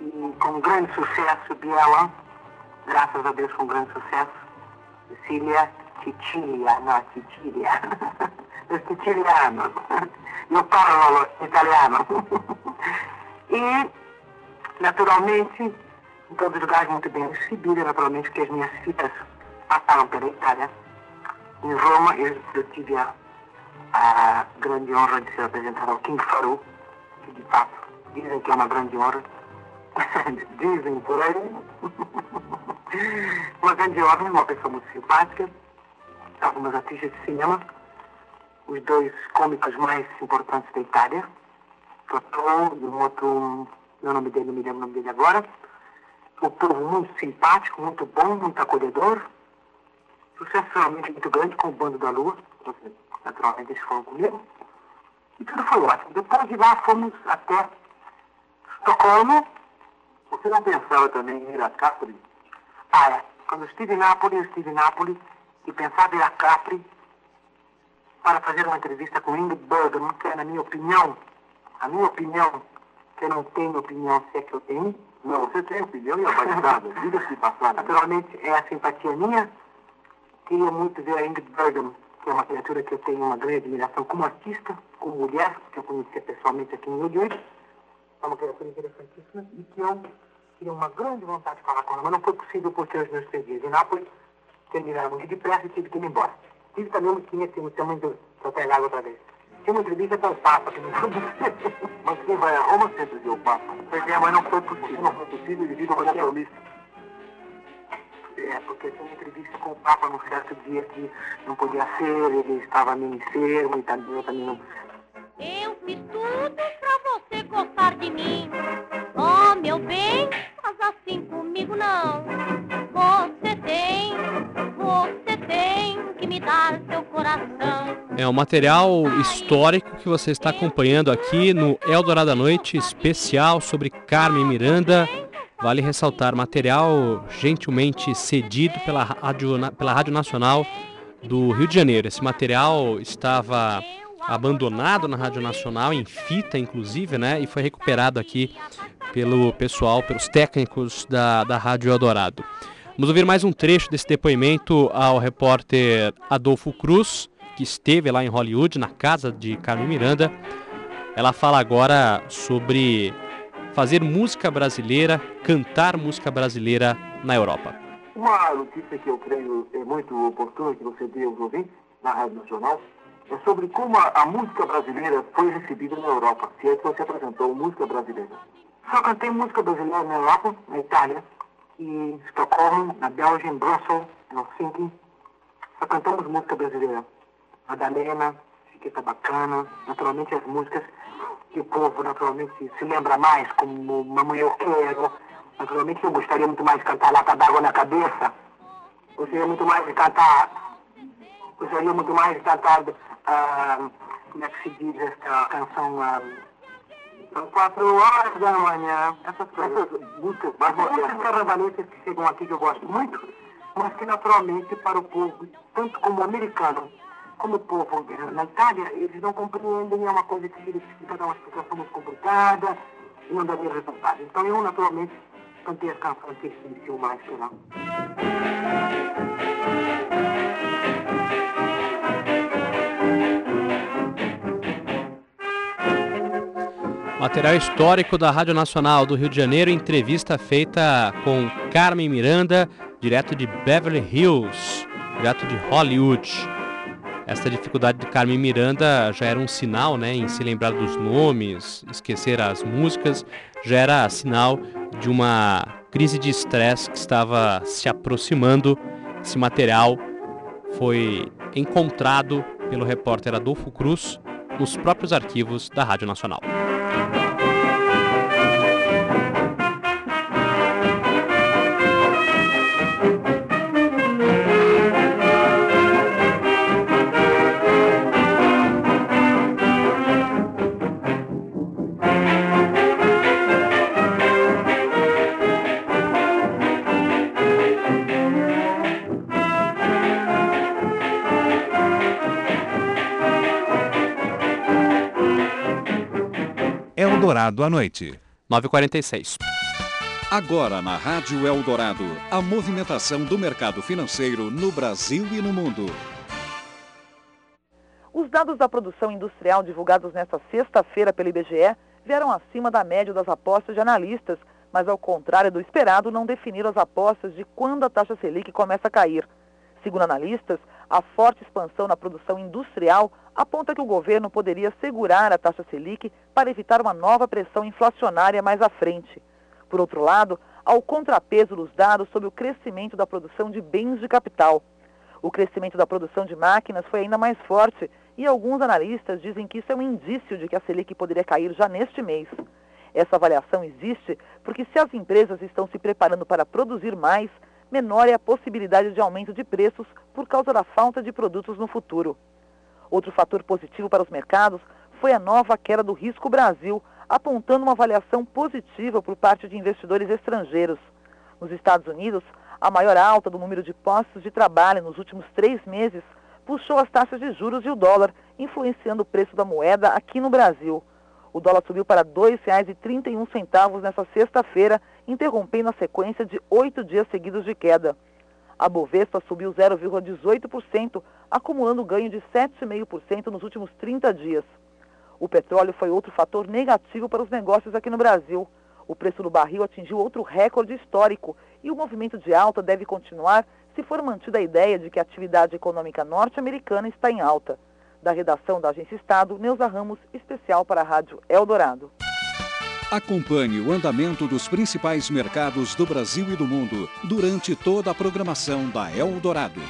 E com grande sucesso, Biela, graças a Deus com grande sucesso. Sicília, Sicilia, no, Sicilia. È siciliano. Io parlo italiano. e, naturalmente, em todos os lugares muito bem recebido, naturalmente, porque as minhas filhas passaram pela Itália. Em Roma, eu, eu tive a, a grande honra de ser apresentado ao King Faru, que de fato dizem que é uma grande honra. dizem por aí. uma grande honra, uma pessoa muito simpática, algumas artistas de cinema, os dois cômicos mais importantes da Itália, Totò e um outro, meu nome dele, não me lembro o nome dele agora. O povo muito simpático, muito bom, muito acolhedor. Sucesso realmente muito grande com o Bando da Lua. Naturalmente eles foram comigo. E tudo foi ótimo. Depois de lá fomos até Estocolmo. Você não pensava também em ir a Capri? Ah, é. Quando eu estive em Nápoles, eu estive em Nápoles e pensava em ir a Capri para fazer uma entrevista com Ingrid Bergman, que é, na minha opinião, a minha opinião, que eu não tenho opinião, se é que eu tenho. Não, você tem opinião e apaixonada, diga-se de passagem. Naturalmente, é a simpatia minha. Queria muito ver a Ingrid Bergman, que é uma criatura que eu tenho uma grande admiração como artista, como mulher, que eu conhecia pessoalmente aqui em Rio de Janeiro. É uma criatura interessantíssima e que eu tinha uma grande vontade de falar com ela, mas não foi possível porque os meus três dias em Nápoles terminaram muito depressa e tive que ir embora. Tive também uma tinha, tinha, tinha muito, só pegar outra vez. Tinha uma entrevista com o Papa, que não Mas quem vai a Roma sempre vê o Papa. Pois é, mas não foi possível. Não foi possível devido ao compromisso. É, porque tinha uma entrevista com o Papa num certo dia que não podia ser, ele estava meio enfermo e também, eu também não... Eu fiz tudo você gostar de mim. Oh, meu bem, faz assim comigo não. Você tem, você tem que me dar seu coração. É um material histórico que você está acompanhando aqui no Eldorado à Noite, especial sobre Carmen Miranda. Vale ressaltar, material gentilmente cedido pela Rádio, pela Rádio Nacional do Rio de Janeiro. Esse material estava abandonado na Rádio Nacional, em fita inclusive, né? E foi recuperado aqui pelo pessoal, pelos técnicos da, da Rádio Eldorado. Vamos ouvir mais um trecho desse depoimento ao repórter Adolfo Cruz, que esteve lá em Hollywood, na casa de Carmen Miranda. Ela fala agora sobre fazer música brasileira, cantar música brasileira na Europa. Uma notícia que eu creio é muito oportuna que você deu aos ouvintes na Rádio Nacional é sobre como a, a, música brasileira foi recebida na Europa, se é que você apresentou música brasileira. Só cantei música brasileira na Europa, na Itália, em Estocolmo, na Bélgica, em Brussels, em Helsinki. Só cantamos música brasileira. Madalena, Chiqueta Bacana, naturalmente as músicas que o povo naturalmente se, se lembra mais, como Mamãe Eu Quero. Naturalmente eu gostaria muito mais de cantar Lata d'Água na Cabeça. Gostaria muito mais de cantar... Gostaria muito mais de cantar ah, como é que se diz esta canção? Ah, são quatro horas da manhã. Essas, essas músicas mais modernas. carnavalescas que chegam aqui que eu gosto muito, mas que naturalmente para o povo, tanto como americano, como o povo na Itália, eles não compreendem, é uma coisa que eles ficam dar uma explicação muito complicada e não dá bem resultado. Então eu naturalmente cantei as canções que eles mais, sei Material histórico da Rádio Nacional do Rio de Janeiro, entrevista feita com Carmen Miranda, direto de Beverly Hills, direto de Hollywood. Essa dificuldade de Carmen Miranda já era um sinal, né, em se lembrar dos nomes, esquecer as músicas, já era sinal de uma crise de estresse que estava se aproximando. Esse material foi encontrado pelo repórter Adolfo Cruz nos próprios arquivos da Rádio Nacional. Eldorado à noite. 9h46. Agora na Rádio Eldorado, a movimentação do mercado financeiro no Brasil e no mundo. Os dados da produção industrial divulgados nesta sexta-feira pelo IBGE vieram acima da média das apostas de analistas, mas ao contrário do esperado, não definiram as apostas de quando a taxa Selic começa a cair. Segundo analistas, a forte expansão na produção industrial aponta que o governo poderia segurar a taxa Selic para evitar uma nova pressão inflacionária mais à frente. Por outro lado, há o contrapeso dos dados sobre o crescimento da produção de bens de capital. O crescimento da produção de máquinas foi ainda mais forte e alguns analistas dizem que isso é um indício de que a Selic poderia cair já neste mês. Essa avaliação existe porque se as empresas estão se preparando para produzir mais, menor é a possibilidade de aumento de preços por causa da falta de produtos no futuro. Outro fator positivo para os mercados foi a nova queda do risco Brasil, apontando uma avaliação positiva por parte de investidores estrangeiros. Nos Estados Unidos, a maior alta do número de postos de trabalho nos últimos três meses puxou as taxas de juros e o dólar, influenciando o preço da moeda aqui no Brasil. O dólar subiu para R$ 2,31 nesta sexta-feira, interrompendo a sequência de oito dias seguidos de queda. A Bovespa subiu 0,18%, acumulando ganho de 7,5% nos últimos 30 dias. O petróleo foi outro fator negativo para os negócios aqui no Brasil. O preço do barril atingiu outro recorde histórico e o movimento de alta deve continuar se for mantida a ideia de que a atividade econômica norte-americana está em alta. Da redação da Agência Estado, Neuza Ramos, especial para a Rádio Eldorado. Acompanhe o andamento dos principais mercados do Brasil e do mundo durante toda a programação da Eldorado.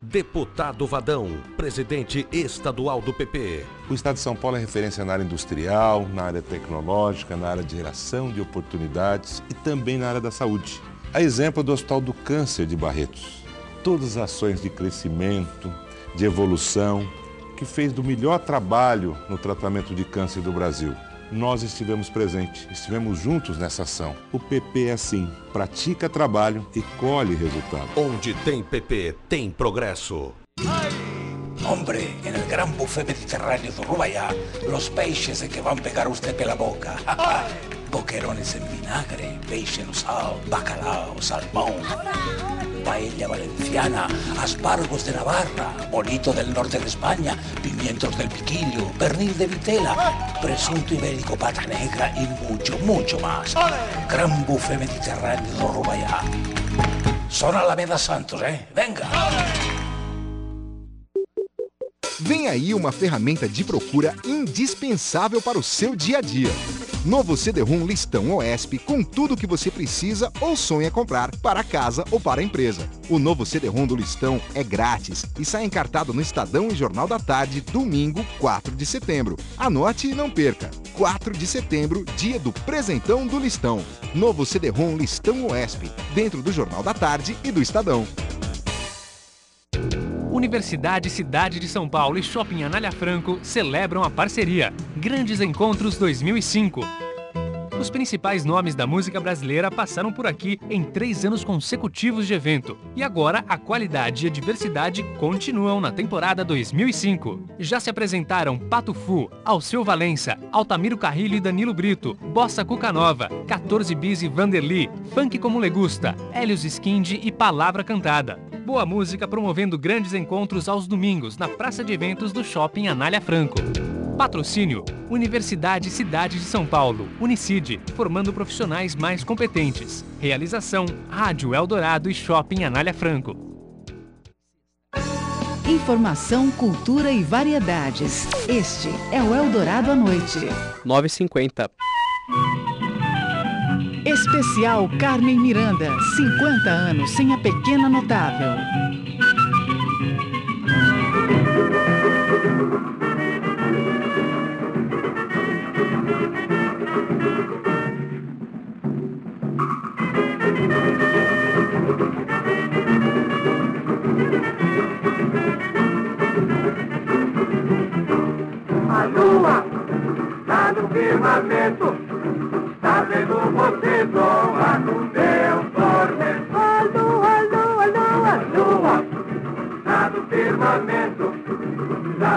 Deputado Vadão, presidente estadual do PP. O Estado de São Paulo é referência na área industrial, na área tecnológica, na área de geração de oportunidades e também na área da saúde. A exemplo do Hospital do Câncer de Barretos. Todas as ações de crescimento, de evolução, que fez do melhor trabalho no tratamento de câncer do Brasil. Nós estivemos presentes, estivemos juntos nessa ação. O PP é assim, pratica trabalho e colhe resultado. Onde tem PP, tem progresso. Hombre, en el gran buffet mediterráneo de Rubayá, los peixes que van a pegar usted pela boca. Boquerones en vinagre, peixe no sal, bacalao, salmón, paella valenciana, aspargos de Navarra, bonito del norte de España, pimientos del piquillo, pernil de vitela, presunto ibérico, pata negra y mucho, mucho más. Gran buffet mediterráneo de Rubayá. Son Alameda Santos, ¿eh? Venga. Vem aí uma ferramenta de procura indispensável para o seu dia a dia. Novo CD-ROM Listão OESP com tudo o que você precisa ou sonha comprar para casa ou para a empresa. O novo CD-ROM do Listão é grátis e sai encartado no Estadão e Jornal da Tarde, domingo, 4 de setembro. Anote e não perca. 4 de setembro, dia do presentão do Listão. Novo CD-ROM Listão OESP, dentro do Jornal da Tarde e do Estadão. Universidade Cidade de São Paulo e Shopping Anália Franco celebram a parceria Grandes Encontros 2005. Os principais nomes da música brasileira passaram por aqui em três anos consecutivos de evento. E agora a qualidade e a diversidade continuam na temporada 2005. Já se apresentaram Pato Fu, Alceu Valença, Altamiro Carrilho e Danilo Brito, Bossa Cucanova, 14 Bis e Vanderly, Funk Como Legusta, Helios Skindi e Palavra Cantada. Boa música promovendo grandes encontros aos domingos na praça de eventos do Shopping Anália Franco. Patrocínio: Universidade Cidade de São Paulo, Unicid, formando profissionais mais competentes. Realização: Rádio Eldorado e Shopping Anália Franco. Informação, cultura e variedades. Este é o Eldorado à noite. 9h50. Especial Carmen Miranda, 50 anos sem a pequena notável. A lua tá no firmamento, vendo você zoar no meu tormento. A lua, lua, lua, lua, tá no firmamento,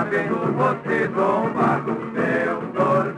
vendo você zoar no meu tormento.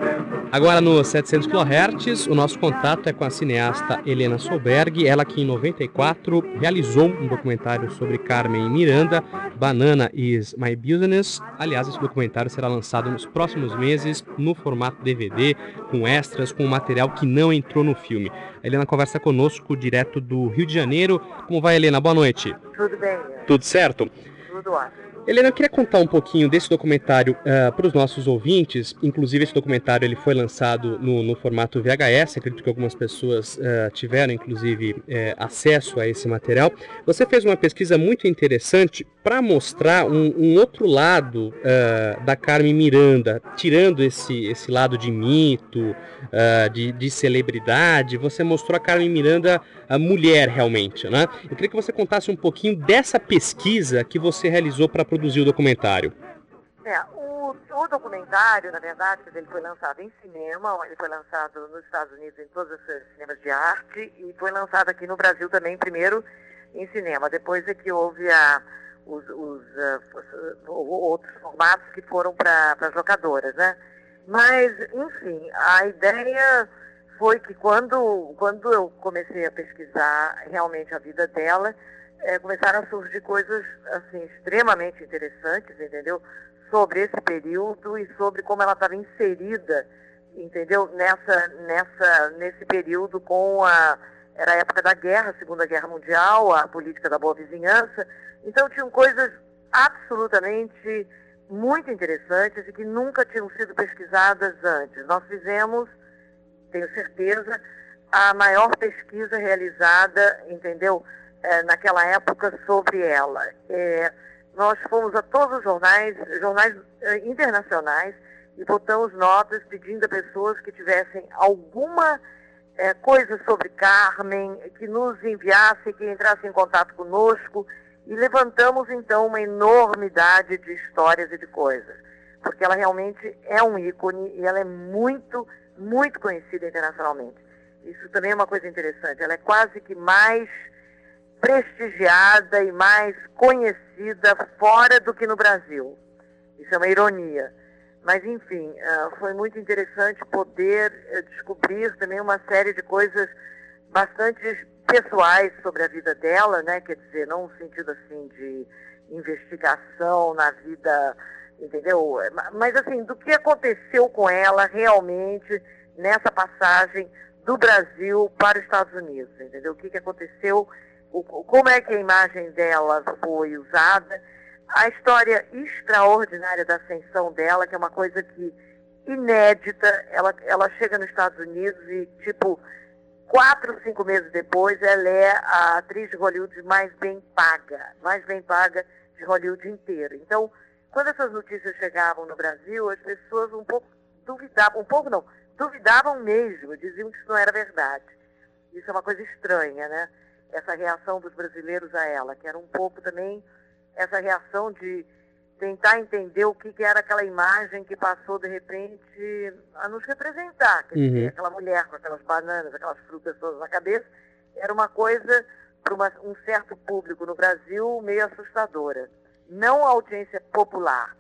Agora no 700 kHz, o nosso contato é com a cineasta Helena Solberg, ela que em 94 realizou um documentário sobre Carmen Miranda, Banana is My Business. Aliás, esse documentário será lançado nos próximos meses no formato DVD, com extras, com material que não entrou no filme. A Helena conversa conosco direto do Rio de Janeiro. Como vai, Helena? Boa noite. Tudo bem? Tudo certo? Tudo ótimo. Helena, eu queria contar um pouquinho desse documentário uh, para os nossos ouvintes. Inclusive, esse documentário ele foi lançado no, no formato VHS. Acredito que algumas pessoas uh, tiveram, inclusive, uh, acesso a esse material. Você fez uma pesquisa muito interessante para mostrar um, um, outro lado da Carmen Miranda, tirando esse, esse lado de mito, de, de, celebridade. Você mostrou a Carmen Miranda a mulher realmente, né? Eu queria que você contasse um pouquinho dessa pesquisa que você realizou para produzir o documentário. É, o, o, documentário, na verdade, ele foi lançado em cinema, ele foi lançado nos Estados Unidos em todos os cinemas de arte e foi lançado aqui no Brasil também, primeiro em cinema. Depois é que houve a, os, os uh, outros formatos que foram para as locadoras, né? Mas, enfim, a ideia foi que quando, quando eu comecei a pesquisar realmente a vida dela, é, começaram a surgir coisas assim extremamente interessantes, entendeu? Sobre esse período e sobre como ela estava inserida entendeu? Nessa, nessa, nesse período com a era a época da guerra, a Segunda Guerra Mundial, a política da boa vizinhança. Então tinham coisas absolutamente muito interessantes e que nunca tinham sido pesquisadas antes. Nós fizemos, tenho certeza, a maior pesquisa realizada, entendeu, é, naquela época sobre ela. É, nós fomos a todos os jornais, jornais é, internacionais, e botamos notas pedindo a pessoas que tivessem alguma é, coisa sobre Carmen, que nos enviassem, que entrassem em contato conosco, e levantamos então uma enormidade de histórias e de coisas, porque ela realmente é um ícone e ela é muito, muito conhecida internacionalmente. Isso também é uma coisa interessante, ela é quase que mais prestigiada e mais conhecida fora do que no Brasil. Isso é uma ironia. Mas, enfim, uh, foi muito interessante poder uh, descobrir também uma série de coisas bastante pessoais sobre a vida dela, né? Quer dizer, não no sentido assim de investigação na vida, entendeu? Mas assim, do que aconteceu com ela realmente nessa passagem do Brasil para os Estados Unidos, entendeu? O que, que aconteceu como é que a imagem dela foi usada, a história extraordinária da ascensão dela, que é uma coisa que inédita, ela, ela chega nos Estados Unidos e, tipo, quatro, cinco meses depois, ela é a atriz de Hollywood mais bem paga, mais bem paga de Hollywood inteiro. Então, quando essas notícias chegavam no Brasil, as pessoas um pouco duvidavam, um pouco não, duvidavam mesmo, diziam que isso não era verdade. Isso é uma coisa estranha, né? Essa reação dos brasileiros a ela, que era um pouco também essa reação de tentar entender o que, que era aquela imagem que passou de repente a nos representar. Quer dizer, uhum. aquela mulher com aquelas bananas, aquelas frutas todas na cabeça, era uma coisa para um certo público no Brasil meio assustadora. Não a audiência popular,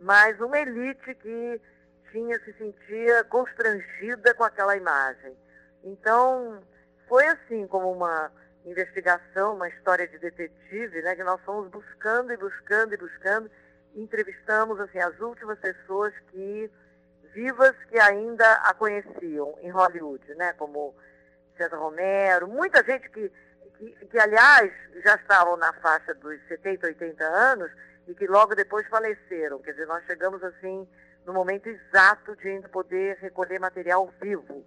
mas uma elite que tinha se sentia constrangida com aquela imagem. Então, foi assim como uma investigação, uma história de detetive, né, que nós fomos buscando e buscando e buscando, entrevistamos assim as últimas pessoas que vivas que ainda a conheciam em Hollywood, né, como César Romero, muita gente que, que, que aliás já estavam na faixa dos 70, 80 anos e que logo depois faleceram. Quer dizer, nós chegamos assim no momento exato de ainda poder recolher material vivo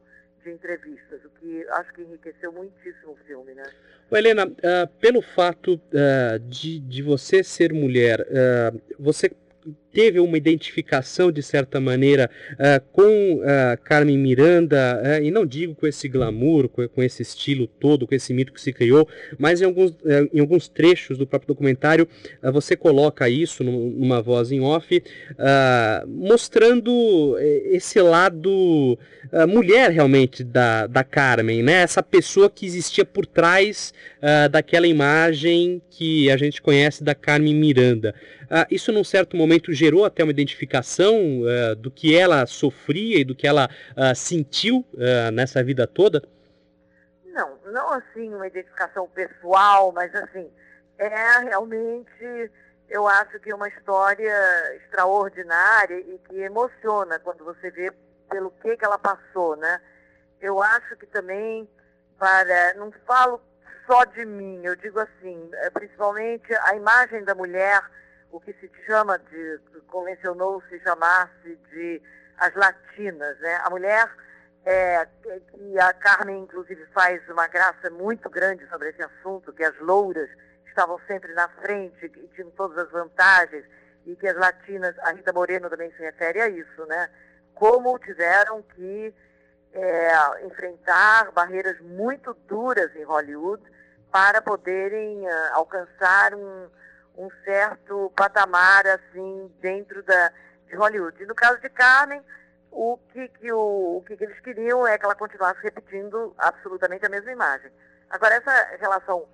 entrevistas, o que acho que enriqueceu muitíssimo o filme, né? Helena, uh, pelo fato uh, de, de você ser mulher, uh, você teve uma identificação de certa maneira uh, com uh, Carmen Miranda uh, e não digo com esse glamour, com, com, esse estilo todo, com esse mito que se criou, mas em alguns, em alguns trechos do próprio documentário você coloca isso numa voz em off, mostrando esse lado mulher realmente da, da Carmen, né? Essa pessoa que existia por trás daquela imagem que a gente conhece da Carmen Miranda. isso num certo momento gerou até uma identificação uh, do que ela sofria e do que ela uh, sentiu uh, nessa vida toda? Não, não assim uma identificação pessoal, mas assim, é realmente, eu acho que uma história extraordinária e que emociona quando você vê pelo que, que ela passou, né? Eu acho que também, para, não falo só de mim, eu digo assim, eh, principalmente a imagem da mulher o que se chama de, convencionou-se chamar-se de as latinas, né? A mulher, é, que a Carmen inclusive faz uma graça muito grande sobre esse assunto, que as louras estavam sempre na frente e tinham todas as vantagens, e que as latinas, a Rita Moreno também se refere a isso, né? Como tiveram que é, enfrentar barreiras muito duras em Hollywood para poderem uh, alcançar um, um certo patamar assim dentro da, de Hollywood. E no caso de Carmen, o que, que, o, o que, que eles queriam é que ela continuasse repetindo absolutamente a mesma imagem. Agora, essa relação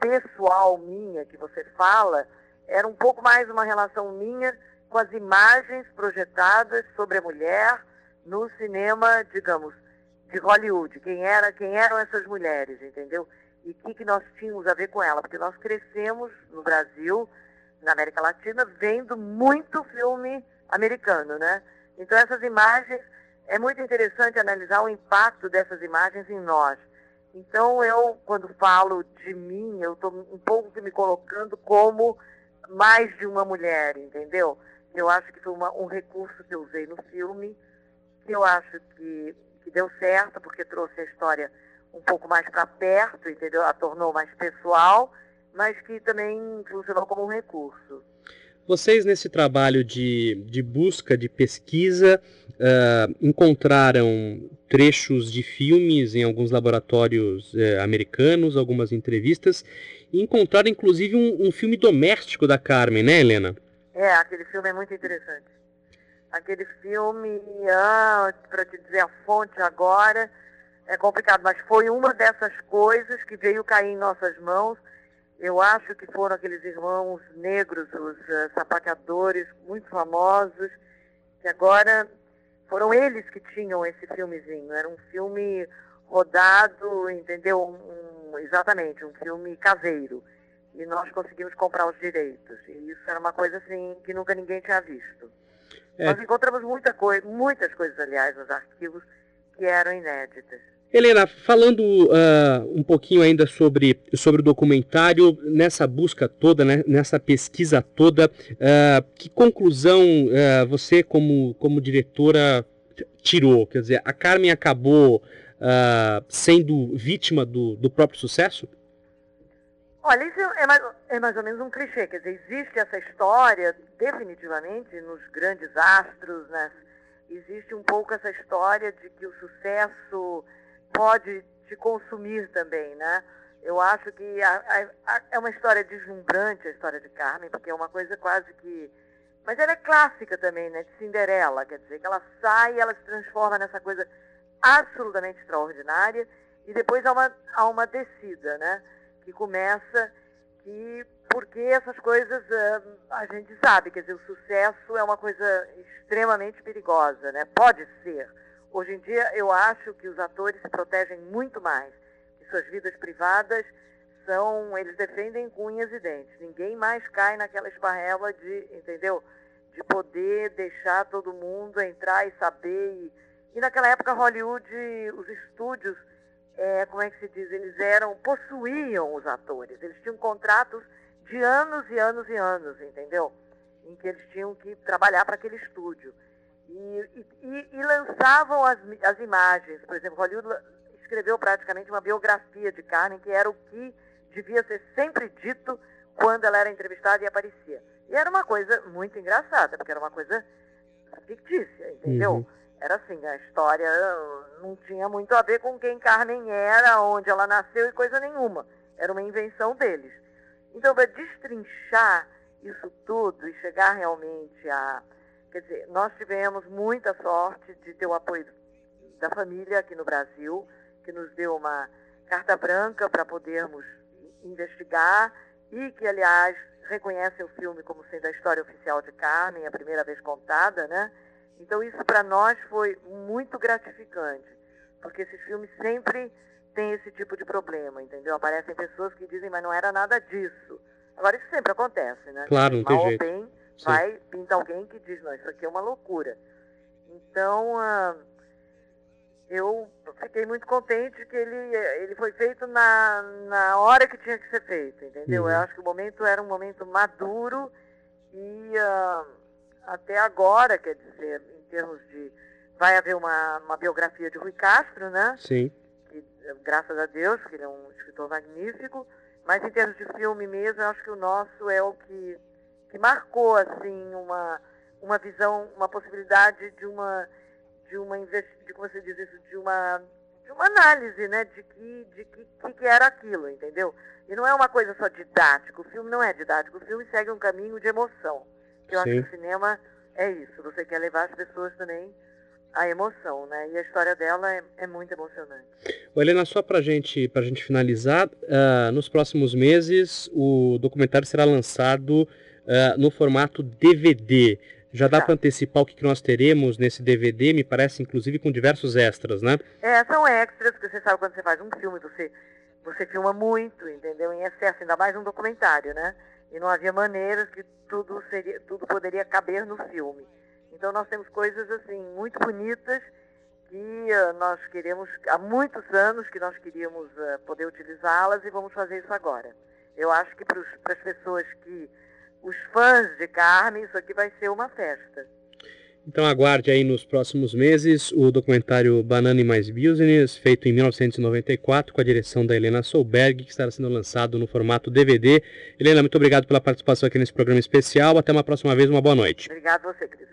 pessoal minha que você fala era um pouco mais uma relação minha com as imagens projetadas sobre a mulher no cinema, digamos, de Hollywood. Quem era, quem eram essas mulheres, entendeu? E o que, que nós tínhamos a ver com ela, porque nós crescemos no Brasil, na América Latina, vendo muito filme americano, né? Então essas imagens é muito interessante analisar o impacto dessas imagens em nós. Então, eu, quando falo de mim, eu estou um pouco me colocando como mais de uma mulher, entendeu? Eu acho que foi uma, um recurso que eu usei no filme, que eu acho que, que deu certo, porque trouxe a história um pouco mais para perto, entendeu? A tornou mais pessoal, mas que também funcionou como um recurso. Vocês, nesse trabalho de, de busca, de pesquisa, uh, encontraram trechos de filmes em alguns laboratórios uh, americanos, algumas entrevistas, e encontraram inclusive um, um, filme doméstico da Carmen, né, Helena? É, aquele filme é muito interessante. Aquele filme, ah, para te dizer a fonte agora, é complicado, mas foi uma dessas coisas que veio cair em nossas mãos eu acho que foram aqueles irmãos negros, os uh, sapateadores muito famosos, que agora foram eles que tinham esse filmezinho. Era um filme rodado, entendeu? Um, exatamente, um filme caseiro. E nós conseguimos comprar os direitos. E isso era uma coisa assim que nunca ninguém tinha visto. É. Nós encontramos muita coisa, muitas coisas, aliás, nos arquivos que eram inéditas. Helena, falando uh, um pouquinho ainda sobre, sobre o documentário, nessa busca toda, né, nessa pesquisa toda, uh, que conclusão uh, você, como, como diretora, tirou? Quer dizer, a Carmen acabou sendo vítima do, do próprio sucesso? Olha, isso é mais, é mais ou menos um clichê. Quer dizer, existe essa história, definitivamente, nos grandes astros, né? Existe um pouco essa história de que o sucesso pode te consumir também, né? Eu acho que a, a, a, é uma história deslumbrante a história de Carmen, porque é uma coisa quase que. Mas ela é clássica também, né? De Cinderela, quer dizer, que ela sai e ela se transforma nessa coisa absolutamente extraordinária e depois há uma, há uma descida, né? Que começa que. Porque essas coisas uh, a gente sabe, quer dizer, o sucesso é uma coisa extremamente perigosa, né? Pode ser Hoje em dia, eu acho que os atores se protegem muito mais. Que suas vidas privadas são, eles defendem com unhas e dentes. Ninguém mais cai naquela esparrela de, entendeu? De poder deixar todo mundo entrar e saber. E, e naquela época, Hollywood, os estúdios, é, como é que se diz? Eles eram, possuíam os atores. Eles tinham contratos de anos e anos e anos, entendeu? Em que eles tinham que trabalhar para aquele estúdio. E, e, e lançavam as, as imagens. Por exemplo, Hollywood escreveu praticamente uma biografia de Carmen, que era o que devia ser sempre dito quando ela era entrevistada e aparecia. E era uma coisa muito engraçada, porque era uma coisa fictícia, entendeu? Uhum. Era assim, a história não tinha muito a ver com quem Carmen era, onde ela nasceu e coisa nenhuma. Era uma invenção deles. Então, para destrinchar isso tudo e chegar realmente a, Quer dizer, nós tivemos muita sorte de ter o apoio da família aqui no Brasil, que nos deu uma carta branca para podermos investigar e que, aliás, reconhece o filme como sendo a história oficial de Carmen, a primeira vez contada, né? Então isso para nós foi muito gratificante, porque esse filme sempre tem esse tipo de problema, entendeu? Aparecem pessoas que dizem, mas não era nada disso. Agora isso sempre acontece, né? Claro, não tem jeito. Bem, Sim. vai pintar alguém que diz, não, isso aqui é uma loucura. Então, ah, eu fiquei muito contente que ele, ele foi feito na, na hora que tinha que ser feito, entendeu? Uhum. Eu acho que o momento era um momento maduro e ah, até agora, quer dizer, em termos de... Vai haver uma, uma biografia de Rui Castro, né? Sim. Que, graças a Deus, que ele é um escritor magnífico. Mas em termos de filme mesmo, eu acho que o nosso é o que que marcou assim uma uma visão, uma possibilidade de uma de uma de como você diz isso, de uma de uma análise, né, de que de que, que era aquilo, entendeu? E não é uma coisa só didática. O filme não é didático. O filme segue um caminho de emoção. Que eu Sim. acho que o cinema é isso. Você quer levar as pessoas também a emoção, né? E a história dela é, é muito emocionante. Helena, só para gente, a gente finalizar, uh, nos próximos meses o documentário será lançado uh, no formato DVD. Já dá tá. para antecipar o que, que nós teremos nesse DVD, me parece, inclusive, com diversos extras, né? É, são extras, porque você sabe quando você faz um filme, você, você filma muito, entendeu? Em excesso, ainda mais um documentário, né? E não havia maneiras que tudo, seria, tudo poderia caber no filme. Então nós temos coisas, assim, muito bonitas que uh, nós queremos, há muitos anos que nós queríamos uh, poder utilizá-las e vamos fazer isso agora. Eu acho que para as pessoas que, os fãs de Carmen, isso aqui vai ser uma festa. Então aguarde aí nos próximos meses o documentário Banana e Mais Business, feito em 1994 com a direção da Helena Solberg, que estará sendo lançado no formato DVD. Helena, muito obrigado pela participação aqui nesse programa especial. Até uma próxima vez, uma boa noite. Obrigado você, querido.